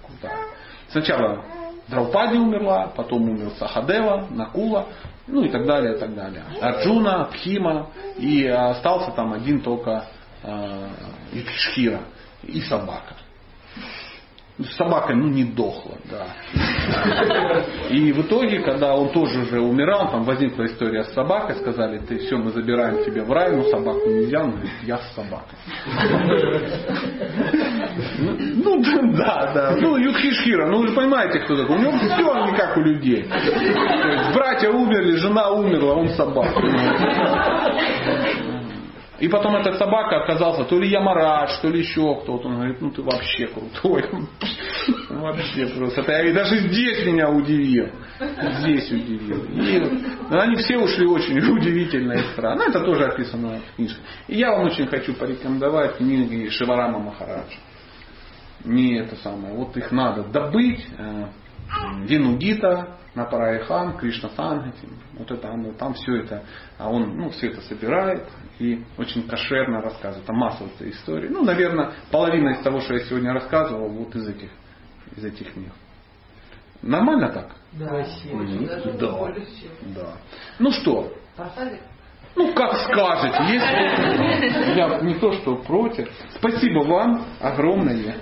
Сначала Драупади умерла, потом умер Сахадева, Накула, ну и так далее, и так далее. Арджуна, Пхима, и остался там один только э, Юдхишхира и собака. Собака, ну, не дохла, да. И в итоге, когда он тоже уже умирал, там возникла история с собакой, сказали, ты все, мы забираем тебя в рай, но собаку нельзя, он говорит, я с собакой. Ну, да, да. Ну, Юдхишхира, ну вы же понимаете, кто такой. У него все не как у людей. Братья умерли, жена умерла, он собака. И потом эта собака оказался то ли Ямарадж, то ли еще кто-то. Он говорит, ну ты вообще крутой. Вообще просто. И даже здесь меня удивил. Здесь удивил. И они все ушли очень удивительно и странно. Это тоже описано в книжке. И я вам очень хочу порекомендовать книги Шиварама Махараджа. Не это самое. Вот их надо добыть. Винугита, Напарайхан, Кришна Сангати, вот это там все это, а он ну, все это собирает и очень кошерно рассказывает. Там этой истории. Ну, наверное, половина из того, что я сегодня рассказывал, вот из этих, из этих книг. Нормально так? Да, Красиво. Да. Да. Ну что, Поставили? ну как скажете, есть я не то что против. Спасибо вам огромное.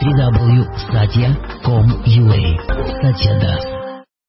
www.satya.com.ua Satya Das